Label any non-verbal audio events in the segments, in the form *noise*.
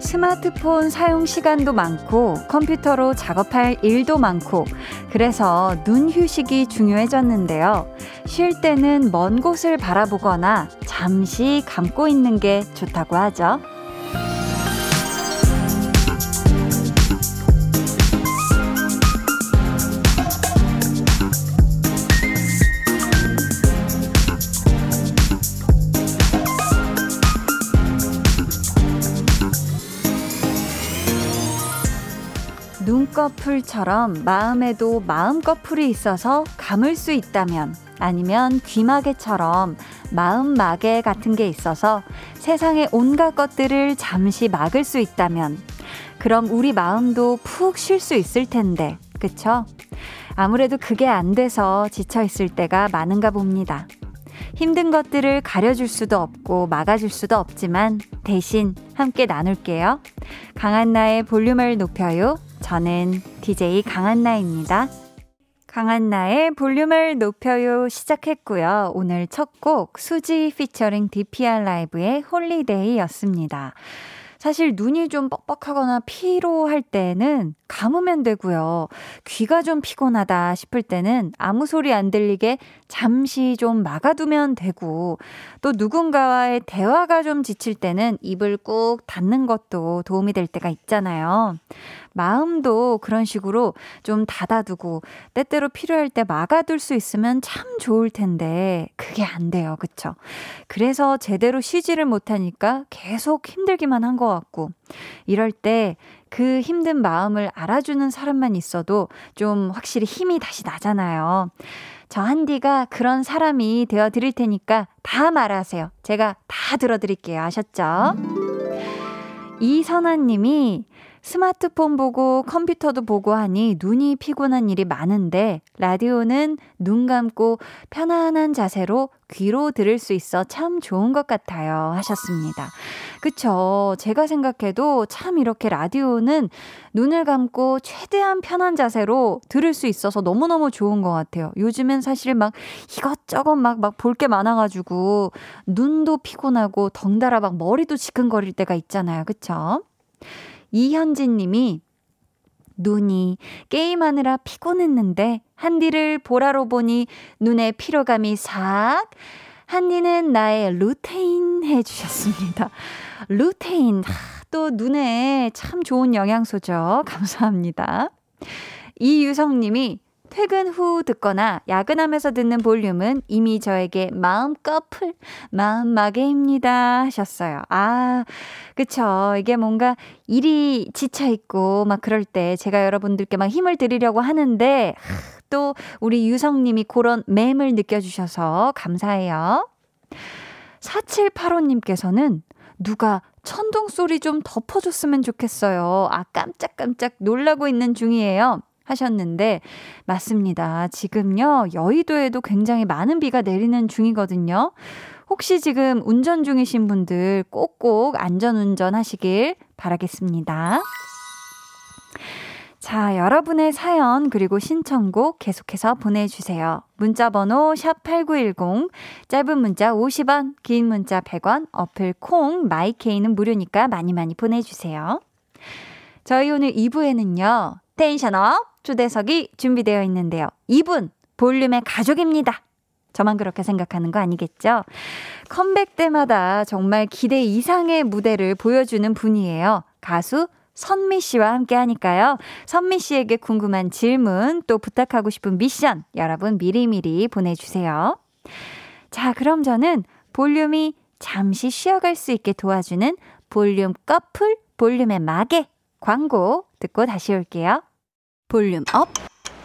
스마트폰 사용 시간도 많고 컴퓨터로 작업할 일도 많고 그래서 눈 휴식이 중요해졌는데요. 쉴 때는 먼 곳을 바라보거나 잠시 감고 있는 게 좋다고 하죠. 눈꺼풀처럼 마음에도 마음꺼풀이 있어서 감을 수 있다면 아니면 귀마개처럼 마음마개 같은 게 있어서 세상의 온갖 것들을 잠시 막을 수 있다면 그럼 우리 마음도 푹 쉴 수 있을 텐데 그쵸? 아무래도 그게 안 돼서 지쳐 있을 때가 많은가 봅니다. 힘든 것들을 가려줄 수도 없고 막아줄 수도 없지만 대신 함께 나눌게요. 강한나의 볼륨을 높여요. 저는 DJ 강한나입니다. 강한나의 볼륨을 높여요 시작했고요. 오늘 첫 곡 수지 피처링 DPR 라이브의 Holiday였습니다. 사실 눈이 좀 뻑뻑하거나 피로할 때는 감으면 되고요. 귀가 좀 피곤하다 싶을 때는 아무 소리 안 들리게 잠시 좀 막아두면 되고 또 누군가와의 대화가 좀 지칠 때는 입을 꾹 닫는 것도 도움이 될 때가 있잖아요. 마음도 그런 식으로 좀 닫아두고 때때로 필요할 때 막아둘 수 있으면 참 좋을 텐데 그게 안 돼요. 그쵸? 그래서 제대로 쉬지를 못하니까 계속 힘들기만 한 것 같고 이럴 때그 힘든 마음을 알아주는 사람만 있어도 좀 확실히 힘이 다시 나잖아요. 저 한디가 그런 사람이 되어 드릴 테니까 다 말하세요. 제가 다 들어 드릴게요. 아셨죠? 이선아 님이 스마트폰 보고 컴퓨터도 보고 하니 눈이 피곤한 일이 많은데 라디오는 눈 감고 편안한 자세로 귀로 들을 수 있어 참 좋은 것 같아요. 하셨습니다. 그쵸. 제가 생각해도 참 이렇게 라디오는 눈을 감고 최대한 편한 자세로 들을 수 있어서 너무너무 좋은 것 같아요. 요즘엔 사실 막 이것저것 막, 막 볼 게 많아가지고 눈도 피곤하고 덩달아 막 머리도 지끈거릴 때가 있잖아요. 그쵸? 이현진 님이 눈이 게임하느라 피곤했는데 한디를 보라로 보니 눈에 피로감이 싹. 한디는 나의 루테인 해주셨습니다. 루테인. 또 눈에 참 좋은 영양소죠. 감사합니다. 이유성 님이 퇴근 후 듣거나 야근하면서 듣는 볼륨은 이미 저에게 마음꺼풀, 마음마개입니다. 하셨어요. 아, 그쵸. 이게 뭔가 일이 지쳐있고 막 그럴 때 제가 여러분들께 막 힘을 드리려고 하는데 또 우리 유성님이 그런 맴을 느껴주셔서 감사해요. 4785님께서는 누가 천둥 소리 좀 덮어줬으면 좋겠어요. 아, 깜짝깜짝 놀라고 있는 중이에요. 하셨는데, 맞습니다. 지금요, 여의도에도 굉장히 많은 비가 내리는 중이거든요. 혹시 지금 운전 중이신 분들 꼭꼭 안전운전 하시길 바라겠습니다. 자, 여러분의 사연 그리고 신청곡 계속해서 보내주세요. 문자번호 샵8910, 짧은 문자 50원, 긴 문자 100원, 어플 콩, 마이케이는 무료니까 많이 많이 보내주세요. 저희 오늘 2부에는요, 텐션업 초대석이 준비되어 있는데요. 이분 볼륨의 가족입니다. 저만 그렇게 생각하는 거 아니겠죠? 컴백 때마다 정말 기대 이상의 무대를 보여주는 분이에요. 가수 선미 씨와 함께 하니까요. 선미 씨에게 궁금한 질문 또 부탁하고 싶은 미션 여러분 미리미리 보내주세요. 자, 그럼 저는 볼륨이 잠시 쉬어갈 수 있게 도와주는 볼륨 커플 볼륨의 마개 광고 듣고 다시 올게요. Volume up,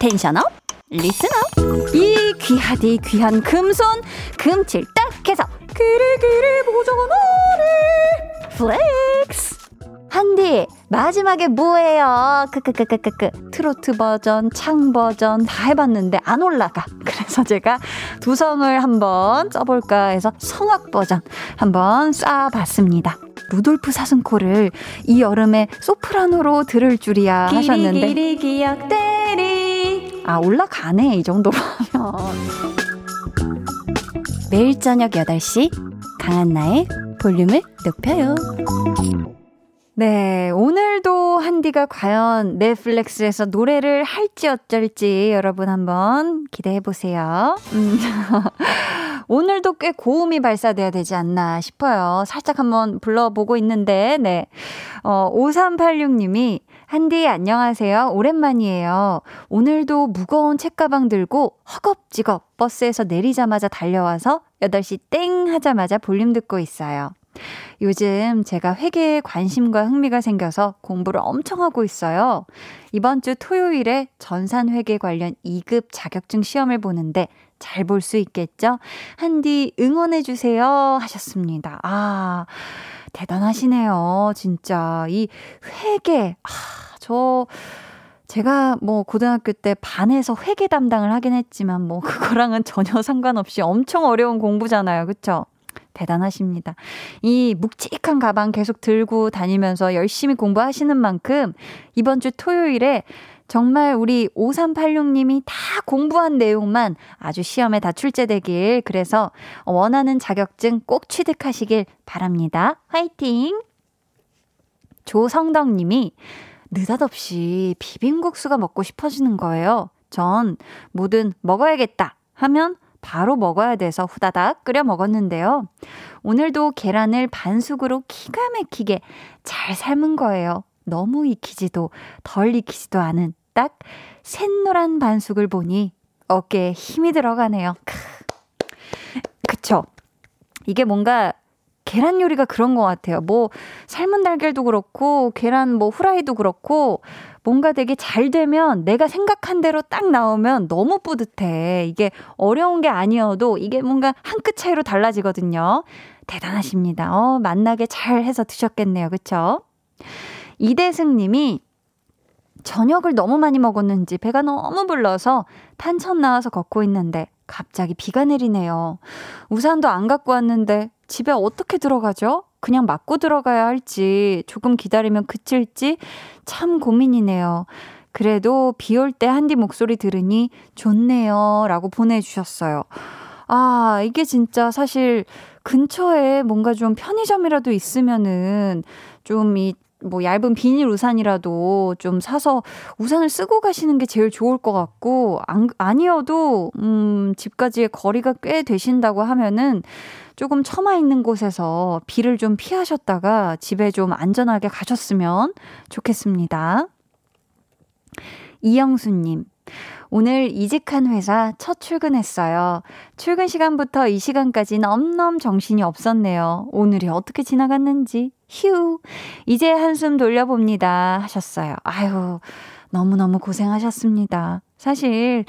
tension up, listen up. 이 귀하디 귀한 금손 금칠 딱 해서 그리그리 보정하리 flex. 한디 마지막에 뭐예요? 크크크크크크 트로트 버전, 창 버전 다 해봤는데 안 올라가. *laughs* 그래서 제가 두성을 한번 써볼까 해서 성악 버전 한번 쏴봤습니다. 루돌프 사슴코를 이 여름에 소프라노로 들을 줄이야 하셨는데. 기리 기억대리. 아, 올라가네, 이 정도 면 매일 저녁 8시, 강한나의 볼륨을 높여요. 네, 오늘도 한디가 과연 넷플릭스에서 노래를 할지 어쩔지 여러분 한번 기대해 보세요. 음. *laughs* 오늘도 꽤 고음이 발사돼야 되지 않나 싶어요. 살짝 한번 불러보고 있는데, 네. 어, 5386님이, 한디 안녕하세요. 오랜만이에요. 오늘도 무거운 책가방 들고 허겁지겁 버스에서 내리자마자 달려와서 8시 땡 하자마자 볼륨 듣고 있어요. 요즘 제가 회계에 관심과 흥미가 생겨서 공부를 엄청 하고 있어요. 이번 주 토요일에 전산회계 관련 2급 자격증 시험을 보는데 잘 볼 수 있겠죠? 한디 응원해주세요. 하셨습니다. 아, 대단하시네요. 진짜. 이 회계. 아, 저, 제가 뭐 고등학교 때 반에서 회계 담당을 하긴 했지만 뭐 그거랑은 전혀 상관없이 엄청 어려운 공부잖아요. 그쵸? 대단하십니다. 이 묵직한 가방 계속 들고 다니면서 열심히 공부하시는 만큼 이번 주 토요일에 정말 우리 5386님이 다 공부한 내용만 아주 시험에 다 출제되길 그래서 원하는 자격증 꼭 취득하시길 바랍니다. 화이팅! 조성덕님이 느닷없이 비빔국수가 먹고 싶어지는 거예요. 전 뭐든 먹어야겠다 하면 바로 먹어야 돼서 후다닥 끓여 먹었는데요. 오늘도 계란을 반숙으로 기가 막히게 잘 삶은 거예요. 너무 익히지도 덜 익히지도 않은 딱 샛노란 반숙을 보니 어깨에 힘이 들어가네요. 그쵸? 이게 뭔가 계란 요리가 그런 것 같아요. 뭐 삶은 달걀도 그렇고 계란 뭐 후라이도 그렇고 뭔가 되게 잘 되면 내가 생각한 대로 딱 나오면 너무 뿌듯해. 이게 어려운 게 아니어도 이게 뭔가 한 끗 차이로 달라지거든요. 대단하십니다. 어, 만나게 잘 해서 드셨겠네요. 그쵸? 이대승 님이 저녁을 너무 많이 먹었는지 배가 너무 불러서 탄천 나와서 걷고 있는데 갑자기 비가 내리네요. 우산도 안 갖고 왔는데 집에 어떻게 들어가죠? 그냥 맞고 들어가야 할지, 조금 기다리면 그칠지 참 고민이네요. 그래도 비 올 때 한디 목소리 들으니 좋네요. 라고 보내주셨어요. 아, 이게 진짜 사실 근처에 뭔가 좀 편의점이라도 있으면은 좀 이 뭐 얇은 비닐 우산이라도 좀 사서 우산을 쓰고 가시는 게 제일 좋을 것 같고 안, 아니어도 음 집까지의 거리가 꽤 되신다고 하면은 조금 처마 있는 곳에서 비를 좀 피하셨다가 집에 좀 안전하게 가셨으면 좋겠습니다. 이영수님, 오늘 이직한 회사 첫 출근했어요. 출근 시간부터 이 시간까지 넘넘 정신이 없었네요. 오늘이 어떻게 지나갔는지. 휴. 이제 한숨 돌려봅니다. 하셨어요. 아유, 너무너무 고생하셨습니다. 사실,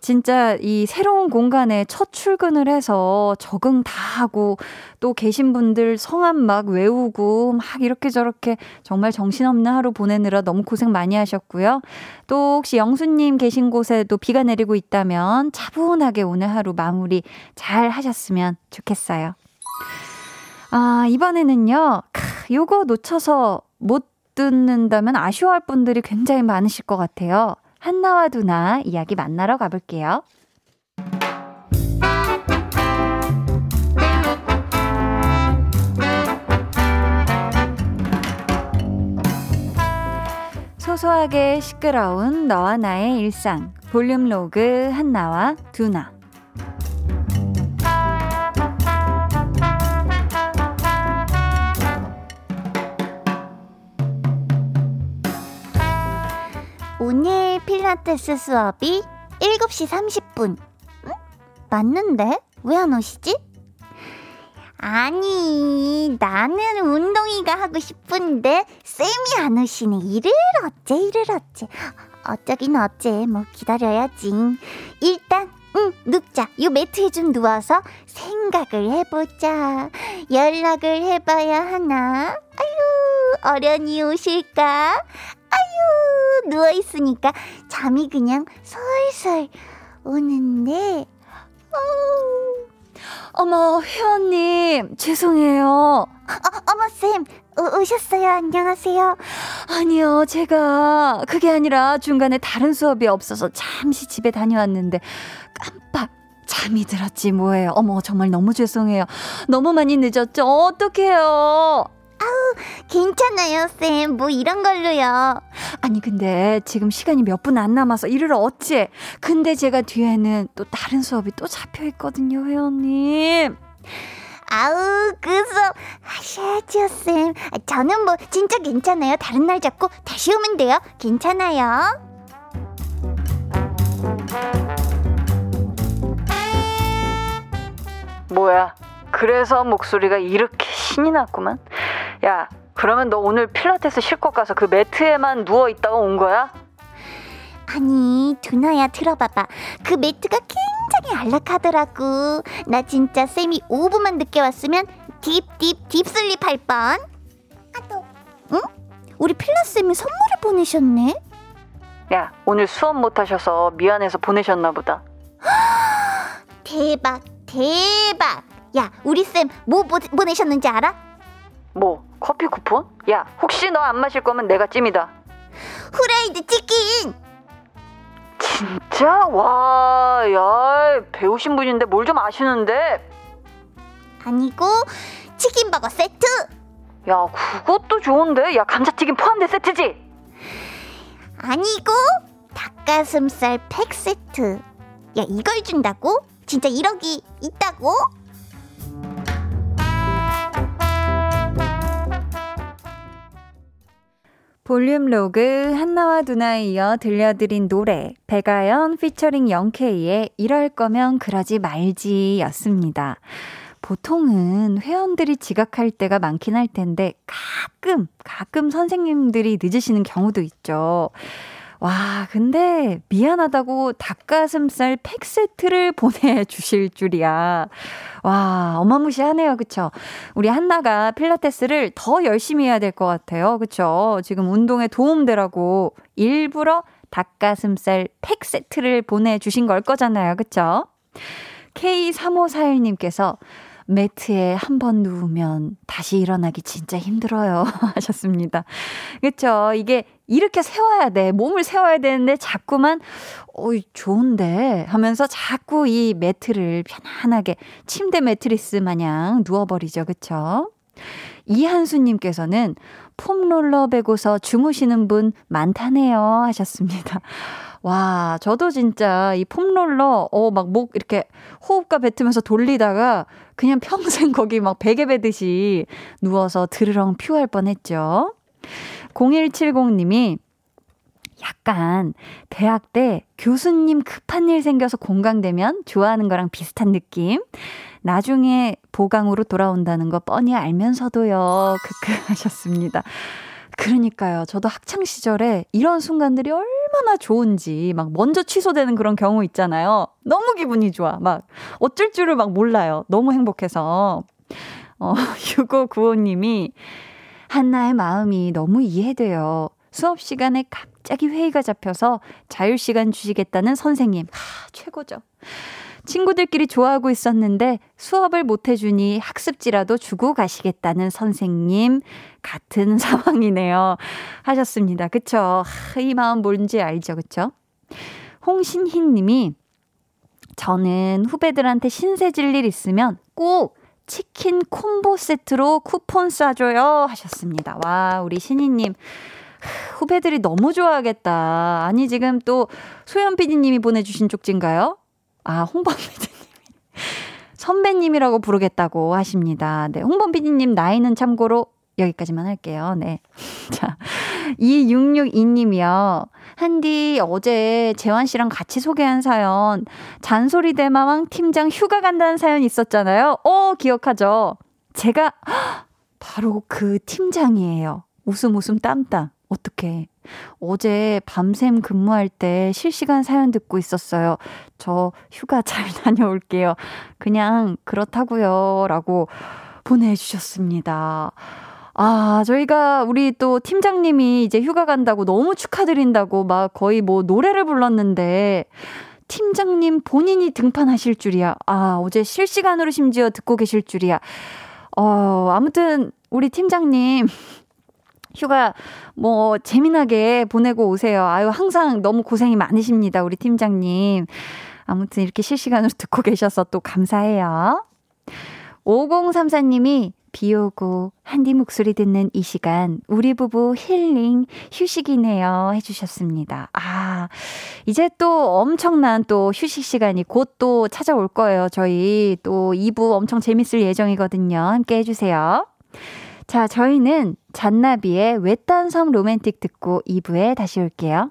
진짜 이 새로운 공간에 첫 출근을 해서 적응 다 하고 또 계신 분들 성함 막 외우고 막 이렇게 저렇게 정말 정신없는 하루 보내느라 너무 고생 많이 하셨고요. 또 혹시 영수님 계신 곳에도 비가 내리고 있다면 차분하게 오늘 하루 마무리 잘 하셨으면 좋겠어요. 아, 이번에는요, 크, 요거 놓쳐서 못 듣는다면 아쉬워할 분들이 굉장히 많으실 것 같아요. 한나와 두나 이야기 만나러 가볼게요. 소소하게 시끄러운 너와 나의 일상 볼륨 로그 한나와 두나 필라테스 수업이 7시 30분. 응? 맞는데? 왜 안 오시지? 아니, 나는 운동이가 하고 싶은데, 쌤이 안 오시네. 이를 어째, 이를 어째. 어쩌긴 어째, 뭐, 기다려야지. 일단, 응, 눕자. 요 매트에 좀 누워서 생각을 해보자. 연락을 해봐야 하나? 아유, 어련히 오실까? 아유, 누워있으니까 잠이 그냥 솔솔 오는데, 어우. 어머, 회원님, 죄송해요. 어, 어머, 쌤. 오, 오셨어요. 안녕하세요. 아니요, 제가 그게 아니라 중간에 다른 수업이 없어서 잠시 집에 다녀왔는데 깜빡 잠이 들었지 뭐예요. 어머, 정말 너무 죄송해요. 너무 많이 늦었죠? 어떡해요. 아우, 괜찮아요, 쌤. 뭐 이런 걸로요. 아니, 근데 지금 시간이 몇 분 안 남아서 이를 어찌해. 근데 제가 뒤에는 또 다른 수업이 또 잡혀 있거든요, 회원님. 아우, 그 수업 하셔야죠, 쌤. 저는 뭐 진짜 괜찮아요. 다른 날 잡고 다시 오면 돼요. 괜찮아요. 뭐야? 그래서 목소리가 이렇게 신이 났구만. 야, 그러면 너 오늘 필라테스 실컷 가서 그 매트에만 누워 있다가 온 거야? 아니, 두나야 들어봐봐. 그 매트가 굉장히 안락하더라고. 나 진짜 쌤이 5분만 늦게 왔으면 딥딥 딥슬립 할 뻔. 아 또. 응? 우리 필라 쌤이 선물을 보내셨네. 야, 오늘 수업 못 하셔서 미안해서 보내셨나 보다. *gasps* 대박, 대박. 야, 우리 쌤뭐 보내셨는지 알아? 뭐, 커피 쿠폰? 야, 혹시 너 안 마실 거면 내가 찜이다. 후라이드 치킨. 진짜? 와, 야, 배우신 분인데 뭘 좀 아시는데? 아니고 치킨버거 세트. 야, 그것도 좋은데? 야, 감자튀김 포함된 세트지? 아니고 닭가슴살 팩 세트. 야, 이걸 준다고? 진짜 1억이 있다고? 볼륨 로그 한나와 두나에 이어 들려드린 노래 배가연 피처링 영케이의 이럴 거면 그러지 말지 였습니다. 보통은 회원들이 지각할 때가 많긴 할 텐데 가끔 가끔 선생님들이 늦으시는 경우도 있죠. 와, 근데 미안하다고 닭가슴살 팩 세트를 *laughs* 보내주실 줄이야. 와, 어마무시하네요. 그쵸? 우리 한나가 필라테스를 더 열심히 해야 될 것 같아요. 그쵸? 지금 운동에 도움되라고 일부러 닭가슴살 팩 세트를 보내주신 걸 거잖아요. 그쵸? K3541님께서 매트에 한 번 누우면 다시 일어나기 진짜 힘들어요. *laughs* 하셨습니다. 그쵸. 이게 이렇게 세워야 돼. 몸을 세워야 되는데 자꾸만, 어이, 좋은데 하면서 자꾸 이 매트를 편안하게 침대 매트리스 마냥 누워버리죠. 그쵸? 이한수님께서는 폼롤러 베고서 주무시는 분 많다네요. 하셨습니다. 와, 저도 진짜 이 폼롤러, 어, 막 목 이렇게 호흡과 뱉으면서 돌리다가 그냥 평생 거기 막 베개 베듯이 누워서 드르렁 퓨할 뻔 했죠. 0170님이 약간 대학 때 교수님 급한 일 생겨서 공강되면 좋아하는 거랑 비슷한 느낌? 나중에 보강으로 돌아온다는 거 뻔히 알면서도요. 크크 하셨습니다. 그러니까요. 저도 학창 시절에 이런 순간들이 얼마나 좋은지 막 먼저 취소되는 그런 경우 있잖아요. 너무 기분이 좋아. 막 어쩔 줄을 막 몰라요. 너무 행복해서. 어, *laughs* 6595님이 한나의 마음이 너무 이해돼요. 수업 시간에 갑자기 회의가 잡혀서 자율 시간 주시겠다는 선생님. 하, 최고죠. 친구들끼리 좋아하고 있었는데 수업을 못 해주니 학습지라도 주고 가시겠다는 선생님 같은 *laughs* 상황이네요. 하셨습니다. 그쵸? 하, 이 마음 뭔지 알죠? 그쵸? 홍신희 님이 저는 후배들한테 신세 질 일 있으면 꼭 치킨 콤보 세트로 쿠폰 쏴줘요. 하셨습니다. 와, 우리 신희님. 후배들이 너무 좋아하겠다. 아니, 지금 또 소연 PD님이 보내주신 쪽지인가요? 아, 홍범 PD님. 선배님이라고 부르겠다고 하십니다. 네, 홍범 PD님 나이는 참고로 여기까지만 할게요. 네. *laughs* 자, 2662님이요. 한디 어제 재환 씨랑 같이 소개한 사연, 잔소리 대마왕 팀장 휴가 간다는 사연 있었잖아요. 어, 기억하죠? 제가 *gasps* 바로 그 팀장이에요. 웃음 웃음 땀땀. 어떻게 어제 밤샘 근무할 때 실시간 사연 듣고 있었어요. 저 휴가 잘 *laughs* 다녀올게요. 그냥 그렇다고요. 라고 보내주셨습니다. 아, 저희가 우리 또 팀장님이 이제 휴가 간다고 너무 축하드린다고 막 거의 뭐 노래를 불렀는데 팀장님 본인이 등판하실 줄이야. 아, 어제 실시간으로 심지어 듣고 계실 줄이야. 어, 아무튼 우리 팀장님 휴가 뭐 재미나게 보내고 오세요. 아유, 항상 너무 고생이 많으십니다. 우리 팀장님. 아무튼 이렇게 실시간으로 *laughs* 듣고 계셔서 또 감사해요. 5034님이 비 오고 한디 목소리 듣는 이 시간 우리 부부 힐링 휴식이네요 해주셨습니다. 아 이제 또 엄청난 또 휴식 시간이 곧 또 찾아올 거예요. 저희 또 2부 엄청 재밌을 예정이거든요. 함께 해주세요. 자 저희는 잔나비의 외딴 섬 로맨틱 듣고 2부에 다시 올게요.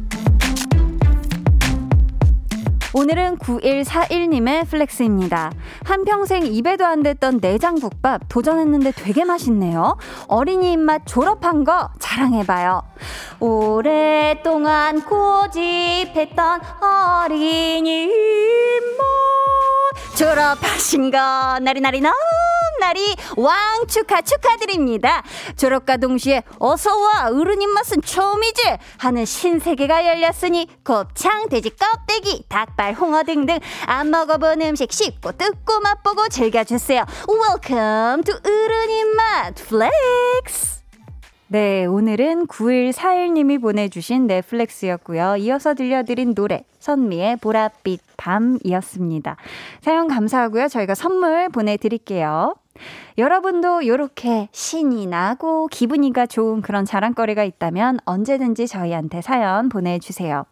오늘은 9141님의 flex입니다. 한평생 입에도 안 됐던 내장국밥 도전했는데 되게 맛있네요. 어린이 입맛 졸업한 거 자랑해봐요. 오랫동안 고집했던 어린이 입맛 졸업하신 거 나리나리 너무 날이 왕 축하 축하드립니다. 졸업과 동시에 어서와 어른 입맛은 처음이지 하는 신세계가 열렸으니 곱창, 돼지 껍데기, 닭발, 홍어 등등 안 먹어본 음식 씹고 뜯고 맛보고 즐겨주세요. Welcome to 어른 입맛 flex. 네, 오늘은 9141님이 보내주신 네 flex였고요. 이어서 들려드린 노래 선미의 보랏빛 밤이었습니다. 사연 감사하고요. 저희가 선물 보내드릴게요. 여러분도 이렇게 신이 나고 기분이가 좋은 그런 자랑거리가 있다면 언제든지 저희한테 사연 보내주세요.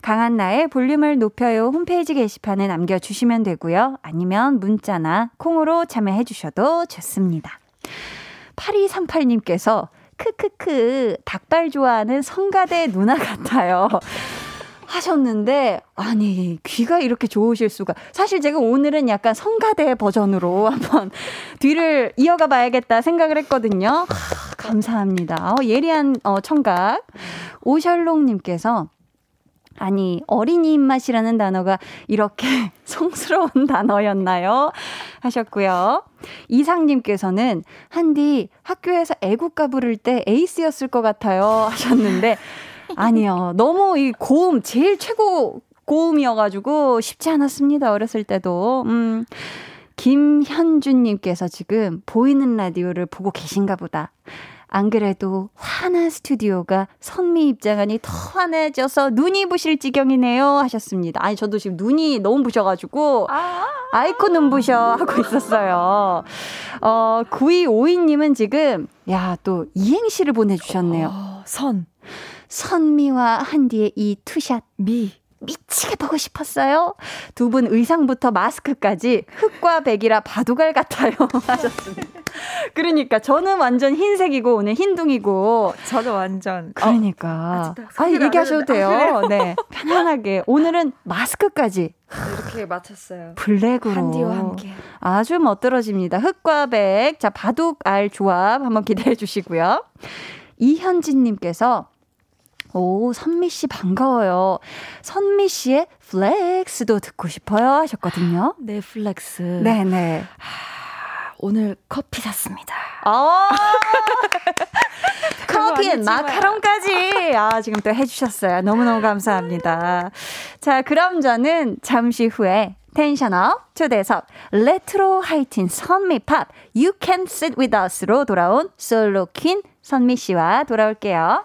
강한 나의 볼륨을 높여요 홈페이지 게시판에 남겨주시면 되고요. 아니면 문자나 콩으로 참여해 주셔도 좋습니다. 8238님께서 크크크 닭발 좋아하는 성가대 누나 같아요. 하셨는데 아니 귀가 이렇게 좋으실 수가 사실 제가 오늘은 약간 성가대 버전으로 한번 *laughs* 뒤를 이어가 봐야겠다 생각을 했거든요 하, 감사합니다 어, 예리한 어, 청각 오셜롱님께서 아니 어린이 입맛이라는 단어가 이렇게 *laughs* 성스러운 단어였나요? 하셨고요. 이상님께서는 한디 학교에서 애국가 부를 때 에이스였을 것 같아요 하셨는데 아니요. 너무 이 고음, 제일 최고 고음이어가지고 쉽지 않았습니다. 어렸을 때도. 음. 김현주님께서 지금 보이는 라디오를 보고 계신가 보다. 안 그래도 환한 스튜디오가 선미 입장하니 더 환해져서 눈이 부실 지경이네요 하셨습니다. 아니 저도 지금 눈이 너무 부셔가지고 아이코 눈부셔 하고 있었어요. 어 9252님은 지금 야 또 이행시를 보내주셨네요. 어, 선 선미와 한디의 이 투샷 미 미치게 보고 싶었어요. 두 분 의상부터 마스크까지 흑과 백이라 바둑알 같아요. *laughs* 하셨습니다. 그러니까 저는 완전 흰색이고 오늘 흰둥이고 저도 완전 그러니까 어, 아 얘기하셔도 돼요. 아, 네 편안하게 오늘은 마스크까지 이렇게 맞췄어요. 블랙으로 한디와 함께 아주 멋들어집니다. 흑과 백 자 바둑알 조합 한번 기대해 주시고요. 이현진님께서 오, 선미 씨 반가워요. 선미 씨의 flex도 듣고 싶어요 하셨거든요. *gasps* 네, flex. 네네. 아, 오늘 커피 샀습니다. 아, *laughs* *laughs* 커피엔 마카롱까지. 아, 지금 또 해주셨어요. 너무너무 감사합니다. 자, 그럼 저는 잠시 후에 tension up 초대석 레트로 하이틴 선미팝 You Can Sit With Us로 돌아온 솔로 퀸 선미 씨와 돌아올게요.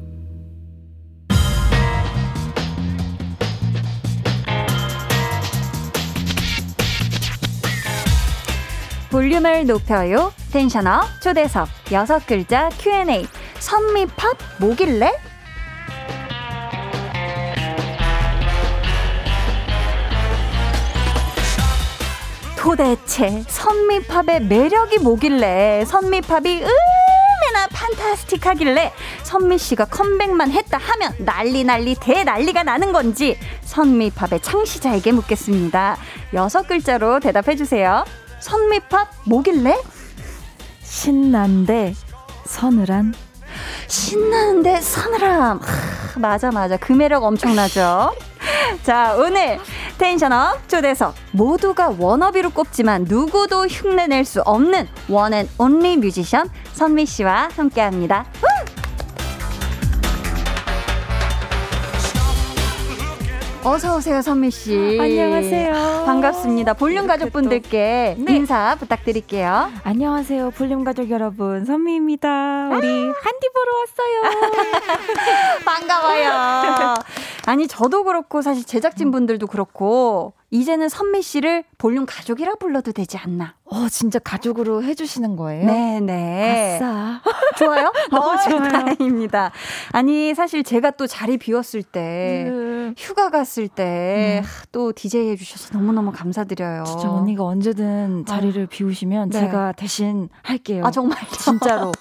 볼륨을 높여요. 텐션업 초대석 여섯 글자 Q&A 선미팝 뭐길래? 도대체 선미팝의 매력이 뭐길래 선미팝이 얼마나 판타스틱하길래 선미 씨가 컴백만 했다 하면 난리 난리 대난리가 나는 건지 선미팝의 창시자에게 묻겠습니다. 여섯 글자로 대답해 주세요. 선미팝 뭐길래? 신난데 서늘한 신나는데 서늘함. 하, 맞아 맞아 그 매력 엄청나죠. *laughs* 자 오늘 tension up 초대석 모두가 wannabe로 꼽지만 누구도 흉내낼 수 없는 one and only 뮤지션 선미 씨와 함께합니다. 어서 오세요 선미 씨. 안녕하세요. 반갑습니다. 볼륨 가족분들께 또- 네. 인사 부탁드릴게요. 안녕하세요 볼륨 가족 여러분 선미입니다 우리 한디 보러 왔어요 *laughs* 반가워요. *laughs* 아니 저도 그렇고 사실 제작진 분들도 그렇고 이제는 선미 씨를 볼륨 가족이라 불러도 되지 않나? 어 진짜 가족으로 해주시는 거예요? 네네. 아싸 *laughs* 좋아요? *laughs* 너무 어, 좋아요. 다행입니다. 아니 사실 제가 또 자리 비웠을 때 네. 휴가 갔을 때 네. 또 DJ 해주셔서 너무너무 감사드려요. 진짜 언니가 언제든 자리를 비우시면 네. 제가 대신 할게요 아 정말 진짜로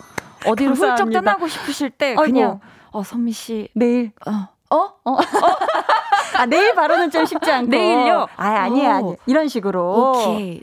어디로 훌쩍 감사합니다. 떠나고 싶으실 때 아이고. 그냥 어 선미 씨 내일 어, 어? *laughs* 아 내일 바로는 좀 쉽지 않고 내일요? 아 아니에요 오. 아니 이런 식으로 오케이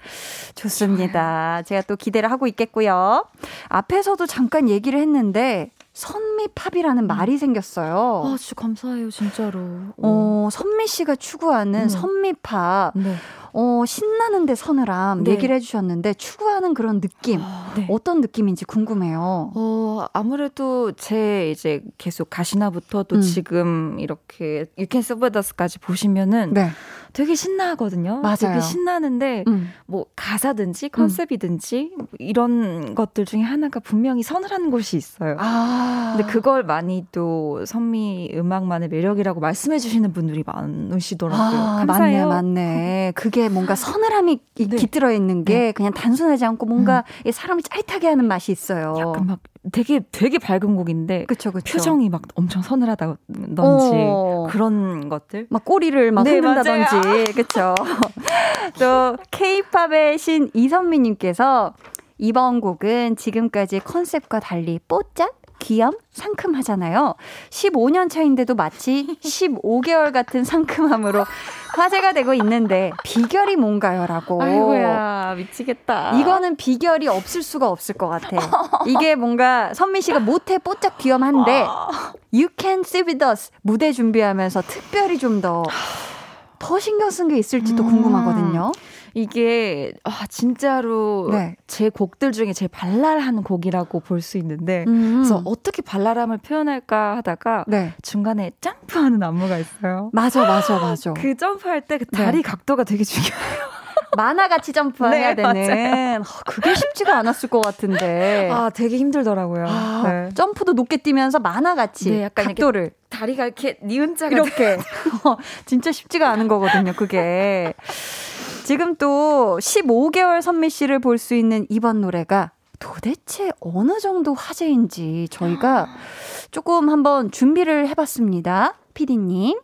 좋습니다. 제가 또 기대를 하고 있겠고요. 앞에서도 잠깐 얘기를 했는데 선미팝이라는 말이 생겼어요. 아 진짜 감사해요 진짜로 어, 선미 씨가 추구하는 음. 선미팝, 네. 어, 신나는데 서늘함 네. 얘기를 해주셨는데 추구하는 그런 느낌, 네. 어떤 느낌인지 궁금해요. 어, 아무래도 제 이제 계속 가시나부터 또 음. 지금 이렇게 With Us까지 보시면은 네. 되게 신나거든요. 맞아요. 되게 신나는데 음. 뭐 가사든지 컨셉이든지 뭐 이런 것들 중에 하나가 분명히 서늘한 곳이 있어요. 아. 근데 그걸 많이 또 선미 음악만의 매력이라고 말씀해 주시는 분들이 많으시더라고요. 아, 맞네, 감사해요. 맞네. 그게 뭔가 *laughs* 서늘함이 이- 네. 깃들어 있는 게 그냥 단순하지 않고 뭔가 이 사람을 짜릿하게 하는 맛이 있어요. 약간 막 되게 되게 밝은 곡인데 그쵸, 그쵸. 표정이 막 엄청 서늘하다든지 어. 그런 것들. 막 꼬리를 막 네, 흔든다든지 그쵸 *laughs* 또 케이팝의 신 이선미님께서 이번 곡은 지금까지 컨셉과 달리 뽀짝 귀염 상큼하잖아요. 15년 차인데도 마치 15개월 같은 상큼함으로 화제가 되고 있는데 비결이 뭔가요?라고. 아이고야 미치겠다. 이거는 비결이 없을 수가 없을 것 같아. 이게 뭔가 선미 씨가 못해 뽀짝 귀염한데 You Can See With Us 무대 준비하면서 특별히 좀 더 더 신경 쓴 게 있을지도 음. 궁금하거든요. 이게 아 진짜로 네. 제 곡들 중에 제일 발랄한 곡이라고 볼 수 있는데 음. 그래서 어떻게 발랄함을 표현할까 하다가 네. 중간에 점프하는 안무가 있어요. 맞아, 맞아, 맞아. 그 점프할 때 그 다리 네. 각도가 되게 중요해요. 만화같이 점프해야 네, 되는. 어, 그게 쉽지가 않았을 것 같은데. 아 되게 힘들더라고요. 아, 네. 점프도 높게 뛰면서 만화같이 네, 약간 이렇게 각도를 다리가 이렇게 니은자가 이렇게 어, *laughs* 진짜 쉽지가 않은 거거든요. 그게 지금 또 15개월 선미 씨를 볼 수 있는 이번 노래가 도대체 어느 정도 화제인지 저희가 조금 한번 준비를 해봤습니다. 피디님.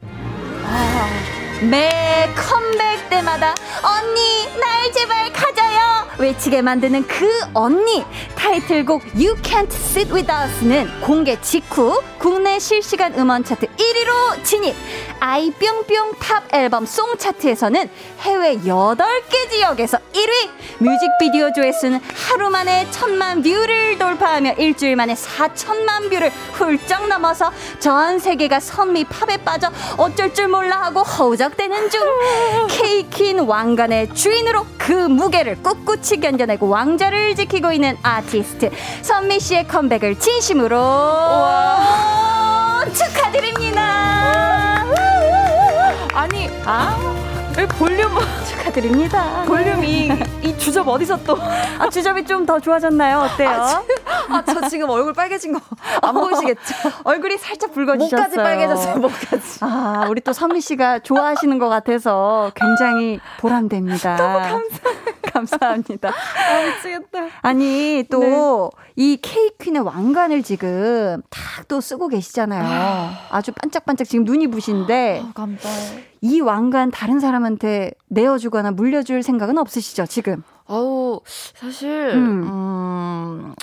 매 컴백 때마다 언니 날 제발 가져요 외치게 만드는 그 언니. 타이틀곡 You Can't Sit With Us는 공개 직후 국내 실시간 음원 차트 1위로 진입. 아이뿅뿅 top 앨범 song 차트에서는 해외 8개 지역에서 1위. 뮤직비디오 조회수는 하루 만에 천만 view를 돌파하며 일주일 만에 4천만 view를 훌쩍 넘어서 전 세계가 선미 팝에 빠져 어쩔 줄 몰라 하고 허우적대는 중. *laughs* 케이킨 왕관의 주인으로 그 무게를 꿋꿋이 견뎌내고 왕자를 지키고 있는 아티스트 선미 씨의 컴백을 진심으로 축하드립니다. 아니 아, 왜 볼륨 축하드립니다. 볼륨이 이 주접 어디서 또? *laughs* 아, 주접이 좀 더 좋아졌나요? 어때요? 아, 저 지금 얼굴 빨개진 거 안 보이시겠죠? *laughs* 얼굴이 살짝 붉어지셨어요. 목까지 빨개졌어요, 목까지. 아, 우리 또 선미 씨가 좋아하시는 것 같아서 굉장히 보람됩니다. *laughs* 너무 감사 감사합니다. 아, 미치겠다. 아니, 또, 이 케이크퀸의 왕관을 지금 탁또 쓰고 계시잖아요. 아주 반짝반짝 지금 눈이 부신데, 아, 감사. 이 왕관 다른 사람한테 내어주거나 물려줄 생각은 없으시죠, 지금? 아우, 사실, 음. 음,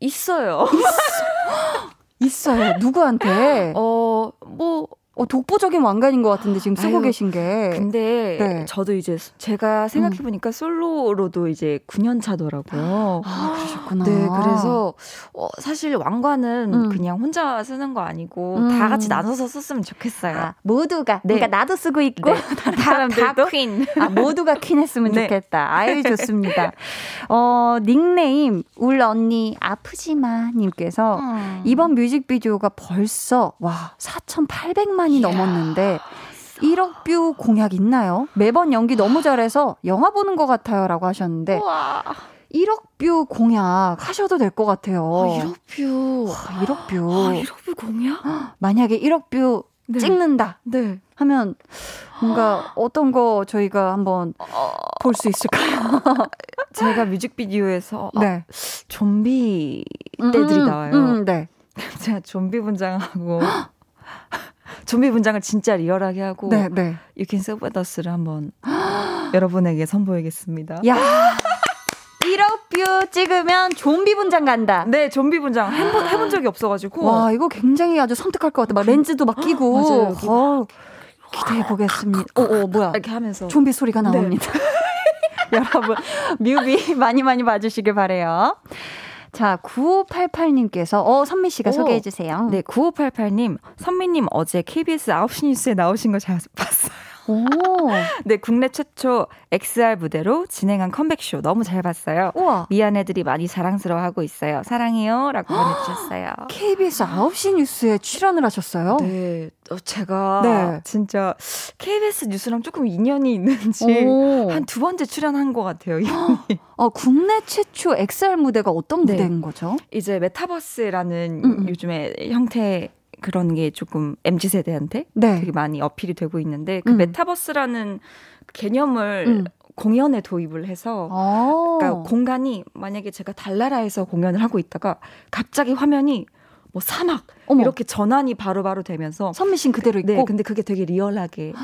있어요. *gasps* 있어요. 누구한테? 어, 뭐, 어, 독보적인 왕관인 것 같은데 지금 쓰고 아유, 계신 게. 근데 네. 저도 이제 제가 생각해 보니까 솔로로도 이제 9년 차더라고요. 아, 그러셨구나. 네, 그래서 어, 사실 왕관은 음. 그냥 혼자 쓰는 거 아니고 음. 다 같이 나눠서 썼으면 좋겠어요. 아, 모두가. 네. 그러니까 나도 쓰고 있고, *laughs* 다른 사람들도. 퀸. 아, 모두가 퀸 했으면 네. 좋겠다. 아유, 좋습니다. 어, 닉네임, 울 언니, 아프지마, 님께서 음. 이번 뮤직비디오가 벌써, 와, 4,800만 이 넘었는데, 1억 view 공약 있나요? 매번 연기 너무 잘해서 영화 보는 것 같아요. 라고 하셨는데, 와, 1억 view 공약 하셔도 될 것 같아요. 아, 1억 view. 1억 view. 아, 1억 view 공약? 만약에 1억 view 네. 찍는다 네. 하면 뭔가 어떤 거 저희가 한번 볼 수 있을까요? *laughs* 제가 뮤직비디오에서 아, 네. 좀비 떼들이 음, 나와요. 음, 네. *laughs* 제가 좀비 분장하고 좀비 분장을 진짜 리얼하게 하고 네, 네. You Can Save With Us를 한번 여러분에게 선보이겠습니다. 야. 1억 view 찍으면 좀비 분장 간다. 네, 좀비 분장 해본, 해본 적이 없어가지고 와, 이거 굉장히 아주 섬뜩할 것 같아. 막 렌즈도 막 끼고. *gasps* 맞아요. 어, 기대해 보겠습니다. 어, 어, 뭐야. 이렇게 하면서 좀비 소리가 네. 나옵니다. *laughs* 여러분, 뮤비 많이 많이 봐주시길 바래요. 자, 9588님께서, 어, 선미 씨가 오. 소개해 주세요. 네, 9588님, 선미님 어제 KBS 9시 뉴스에 나오신 거 잘 봤어요. 오, 네, 국내 최초 XR 무대로 진행한 컴백쇼 너무 잘 봤어요. 우와. 미안해들이 많이 자랑스러워하고 있어요. 사랑해요. 라고 보내주셨어요. KBS 9시 뉴스에 출연을 하셨어요? 네, 어, 제가 네. 진짜 KBS 뉴스랑 조금 인연이 있는지 오. 한두 번째 출연한 것 같아요. 이분이. 어, 국내 최초 XR 무대가 어떤 네. 무대인 거죠? 이제 메타버스라는 음, 음. 요즘에 형태 그런 게 조금 MZ 세대한테 네. 되게 많이 어필이 되고 있는데 그 음. 메타버스라는 개념을 음. 공연에 도입을 해서 어. 그러니까 공간이 만약에 제가 달나라에서 공연을 하고 있다가 갑자기 화면이 뭐 사막 어머. 이렇게 전환이 바로바로 되면서 선미 씨는 그대로 있고. 네, 근데 그게 되게 리얼하게